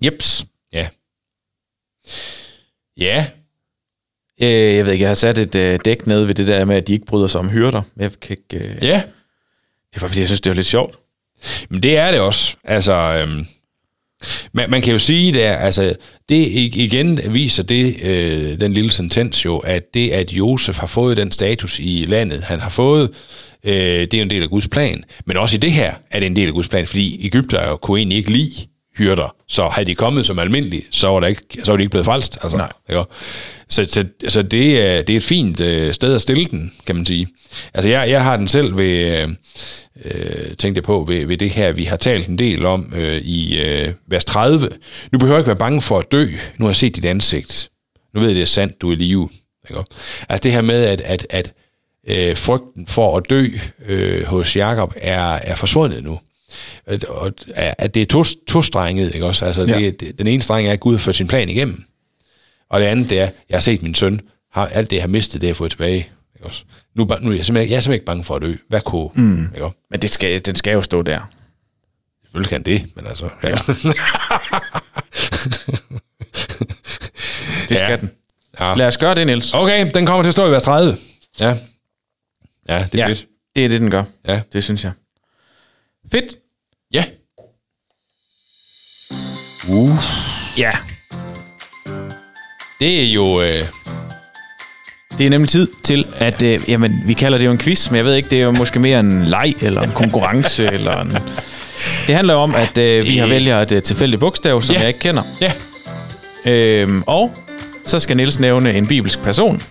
Jeps. Ja. Ja. Øh, jeg ved ikke, jeg har sat et øh, dæk ned ved det der med, at de ikke bryder sig om hyrder. Jeg kan ikke, øh, Ja. Det var, fordi jeg synes, det var lidt sjovt. Men det er det også. Altså, øhm, man, man kan jo sige, der, altså, det igen viser det, øh, den lille sentens jo, at det, at Josef har fået den status i landet, han har fået, øh, det er jo en del af Guds plan. Men også i det her er det en del af Guds plan, fordi Ægypter jo kunne egentlig ikke lide hyrder. Så havde de kommet som almindelige, så var, der ikke, så var de ikke blevet frelst. Altså, Nej. Ikke? Så, så, så det, er, det er et fint øh, sted at stille den, kan man sige. Altså jeg, jeg har den selv ved, øh, øh, tænkte jeg på, ved, ved det her, vi har talt en del om øh, i øh, vers 30. Nu behøver jeg ikke være bange for at dø. Nu har jeg set dit ansigt. Nu ved jeg, det er sandt, du er i live. Ikke? Altså det her med, at, at, at øh, frygten for at dø øh, hos Jakob er, er forsvundet nu. At, og, at det er to, tostrenget, ikke også? Altså, Ja. det, det, den ene streng er, at Gud har ført sin plan igennem. Og det andet, det er, jeg har set min søn, har, alt det, jeg har mistet, det har jeg fået tilbage. Ikke også? Nu, er nu er jeg simpelthen, jeg er simpelthen ikke bange for at dø. Hvad kunne? Mm. Ikke også? Men det skal, den skal jo stå der. Selvfølgelig kan det, men altså... Ja. (laughs) Det Ja. skal den. ja. Lad os gøre det, Niels. Okay, den kommer til at stå i vers 30. Ja. Ja, det er Ja, fedt. det er det, den gør. Ja. Det synes jeg. Fedt. Ja. Ja. Det er jo... Øh, Det er nemlig tid til, at øh, jamen, vi kalder det jo en quiz, men jeg ved ikke, det er jo måske mere en leg, eller en konkurrence, (laughs) eller en... Det handler jo om, at øh, vi har vælger et øh, tilfældigt bogstav, som Ja. jeg ikke kender. ja. Øhm, og så skal Niels nævne en bibelsk person,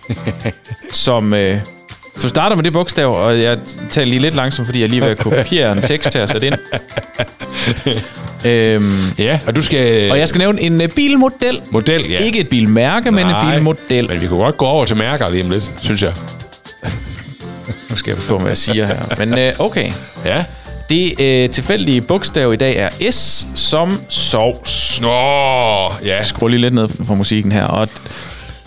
(laughs) som, øh, som starter med det bogstav, og jeg taler lige lidt langsomt, fordi jeg lige vil kopiere en tekst her og sætte ind. (laughs) øhm, Ja, og du skal... og jeg skal nævne en øh, bilmodel. Model, ja. Ikke et bilmærke, men en Nej, bilmodel. Men vi kunne godt gå over til mærker lige om lidt, synes jeg. (laughs) Nu skal jeg på, hvad jeg siger her. Men øh, okay. Ja. Det øh, tilfældige bogstav i dag er S som sovs. Nå, ja. Skruer lige lidt ned for musikken her. Og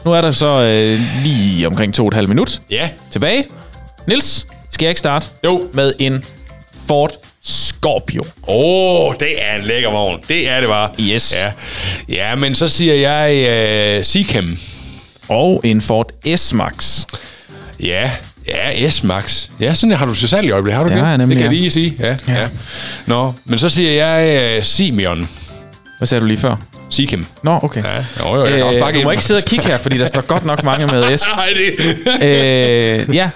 nu er der så øh, lige omkring to og et halvt minut Ja. tilbage. Nils, skal jeg ikke starte? Jo. Med en Ford Scorpio. Åh, oh, det er en lækker vogn. Det er det bare. Yes. Ja, ja men så siger jeg uh, Seachem. Og en Ford S-Max. Ja, ja, S-Max. Ja, sådan har du til salg i øjeblikket, har du Det det? har jeg nemlig, Det kan jeg ja. lige sige, ja. ja. ja. Nå, men så siger jeg uh, Simeon. Hvad sagde du lige før? Seachem. Nå, okay. Ja, jo, jo, jeg kan også Øh, bakke du må ikke sidde og kigge her, fordi der står godt nok mange med S. (laughs) Nej, det... (laughs) øh, ja,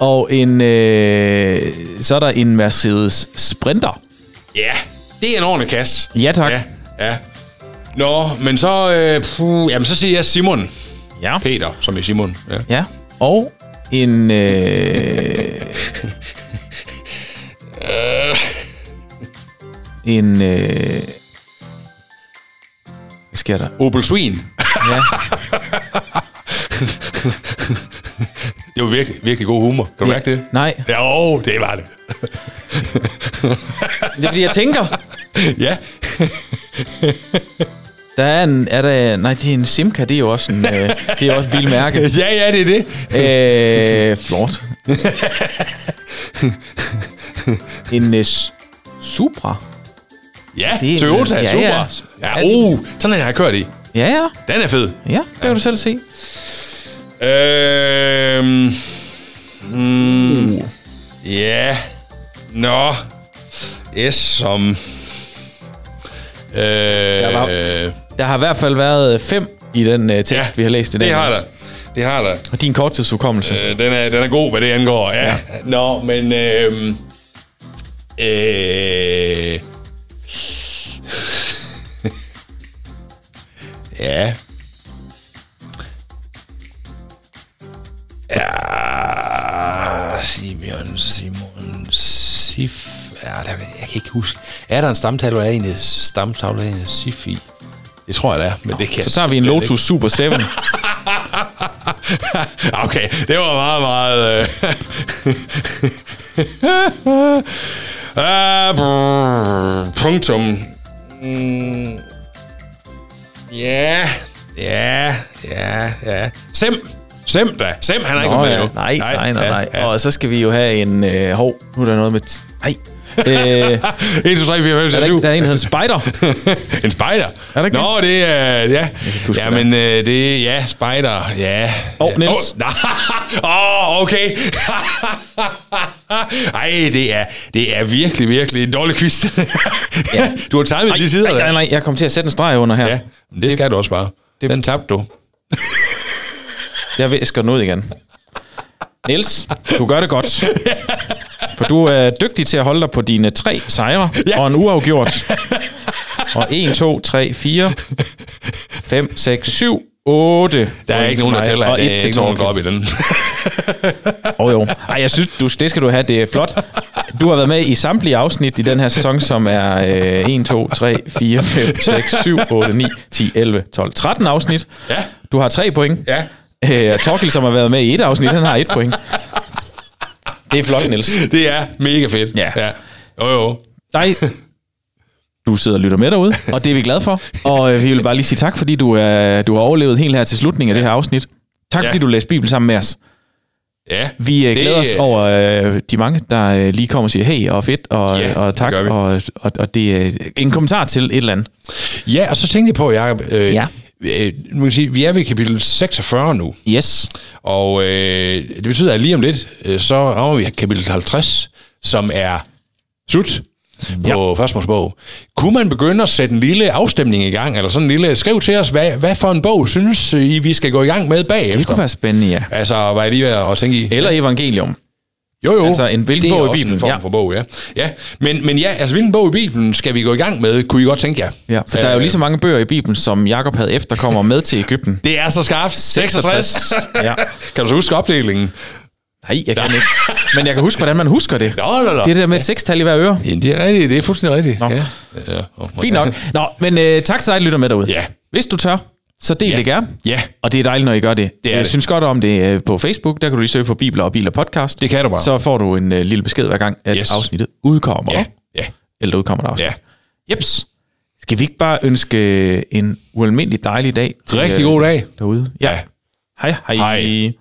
og en, øh, så er der en Mercedes Sprinter. ja, det er en ordentlig kasse. Ja, tak. Ja, ja. Nå, men så, øh, puh, jamen, så siger jeg Simon. Ja. Peter, som i Simon. Ja. ja. Og en... Øh, (laughs) en... Øh, hvad sker der? Opel Swin. Ja. (laughs) Det var virkelig, virkelig god humor. Kan du mærke det? Nej, Jo, det var det. (laughs) det er fordi, jeg tænker, ja. der er en... Er der, nej, det er en Simca, det er jo også en, øh, det er også bilmærke. (laughs) Ja, ja, det er det. Øh, flot. en øh, Supra. Ja, Det er- Toyota, ja, super. ja. Ja, uh, sådan en har jeg kørt i. Ja, ja. Den er fed. Ja, det kan du selv se. Øhm, mm, ja. Nå. S som... Øh, var- Der har i hvert fald været fem i den øh, tekst, Ja, vi har læst i dag. det har der. Det har der. Og din korttidshukommelse. Øh. Øh, den, er, den er god, hvad det angår. Ja. ja. Nå, men... Øh, øh, ja. Ja, Simeon, Simon, Sif... Ja, der, jeg kan ikke huske. Er der en stamtavle, der er en stamtavle, der er en Sif i? Det tror jeg, der er, men det kan Så tager vi en Lotus Super 7. (laughs) Okay, det var meget, meget... Øh. (laughs) ah, brrr, punktum. Mm. Ja, ja, ja, ja. Sim. Sem da. Sem, han er ikke Nå, med ja. nu. Nej, nej, nej, ja, nej. ja. Og så skal vi jo have en... Øh, hov, nu er der noget med... t- Nej. Øh, 1, 2, 3, 4, 5, 6, er der, 7. ikke, der er en, der hedder Spider. (laughs) En spider? Er det ikke Nå, det er... Ja, ja men øh, det er... Ja, spider. Ja. Åh, ja. Niels. Åh, nej. (laughs) Åh, okay. (laughs) Ej, det er, det er virkelig, virkelig en dårlig quiz. ja. Du har timet de sider nej, nej, nej, jeg kommer til at sætte en streg under her. Ja, men det skal du også bare. Den tabte du. Jeg visker den ud igen. Niels, du gør det godt. For du er dygtig til at holde dig på dine tre sejre Ja. og en uafgjort. Og 1, 2, 3, 4, 5, 6, 7, 8. Der er ikke nogen, der tæller. Og Det 1 er til Torkel. op i den. Oh, jo. Ej, jeg synes, du, det skal du have. Det er flot. Du har været med i samtlige afsnit i den her sæson, som er øh, 1, 2, 3, 4, 5, 6, 7, 8, 9, 10, 11, 12, 13 afsnit. Ja. Du har 3 point. Ja. Øh, Torkel, som har været med i et afsnit, han har 1 point. Det er flot, Niels. (laughs) Det er mega fedt. Ja. ja. Jo, jo. dig, du sidder og lytter med derude, og det er vi glade for. Og øh, vi vil bare lige sige tak, fordi du, er, du har overlevet helt her til slutningen af det her afsnit. Tak, Ja. fordi du læste Bibelen sammen med os. Ja. Vi øh, Det- glæder os over øh, de mange, der øh, lige kommer og siger hey og fedt og, Ja, og tak. Og, og, og det er en kommentar til et eller andet. Ja, og så tænkte jeg på, Jacob, øh, Ja. Øh, nu kan jeg sige, vi er ved kapitel 46 nu, Yes. og øh, det betyder, at lige om lidt, øh, så rammer vi kapitel 50, som er slut på ja. første Mosebog. Kunne man begynde at sætte en lille afstemning i gang, eller sådan en lille, skriv til os, hvad, hvad for en bog synes I, vi skal gå i gang med bagefter? Det kunne være spændende, ja. Altså, hvad er lige ved at tænke i? Eller evangelium. Jo, jo. Altså, en hvilken bog i Bibelen, en form ja. for bog, ja. ja. Men, men ja, altså, hvilken bog i Bibelen skal vi gå i gang med, kunne I godt tænke jer? Ja, for der er jo lige så mange bøger i Bibelen, som Jakob havde efterkommer med til Ægypten. (laughs) Det er så skarpt. 66. Ja. (laughs) Kan du så huske opdelingen? Nej, jeg kan ikke. Men jeg kan huske, hvordan man husker det. Nå, nå, nå. Det er det der med et sekstal i hver øre. Ja, det er rigtigt. Det er fuldstændig rigtigt. Nå. Ja. Ja. Oh, Fint nok. Nå, men øh, tak til dig, der lytter med derude. Ja. Hvis du tør, så del Ja. det gerne. Ja. Og det er dejligt, når I gør det. Det jeg det. synes godt om det øh, på Facebook. Der kan du lige søge på Bibler og Biler podcast. Det kan du bare. Så får du en øh, lille besked hver gang, at Yes. afsnittet udkommer. Ja. Ja. Eller der udkommer et afsnit. Ja. Jeps. Skal vi ikke bare ønske en ualmindelig dejlig dag? til, Rigtig øh, god dag. Derude. Ja. Ja. Hej, hej. Hej.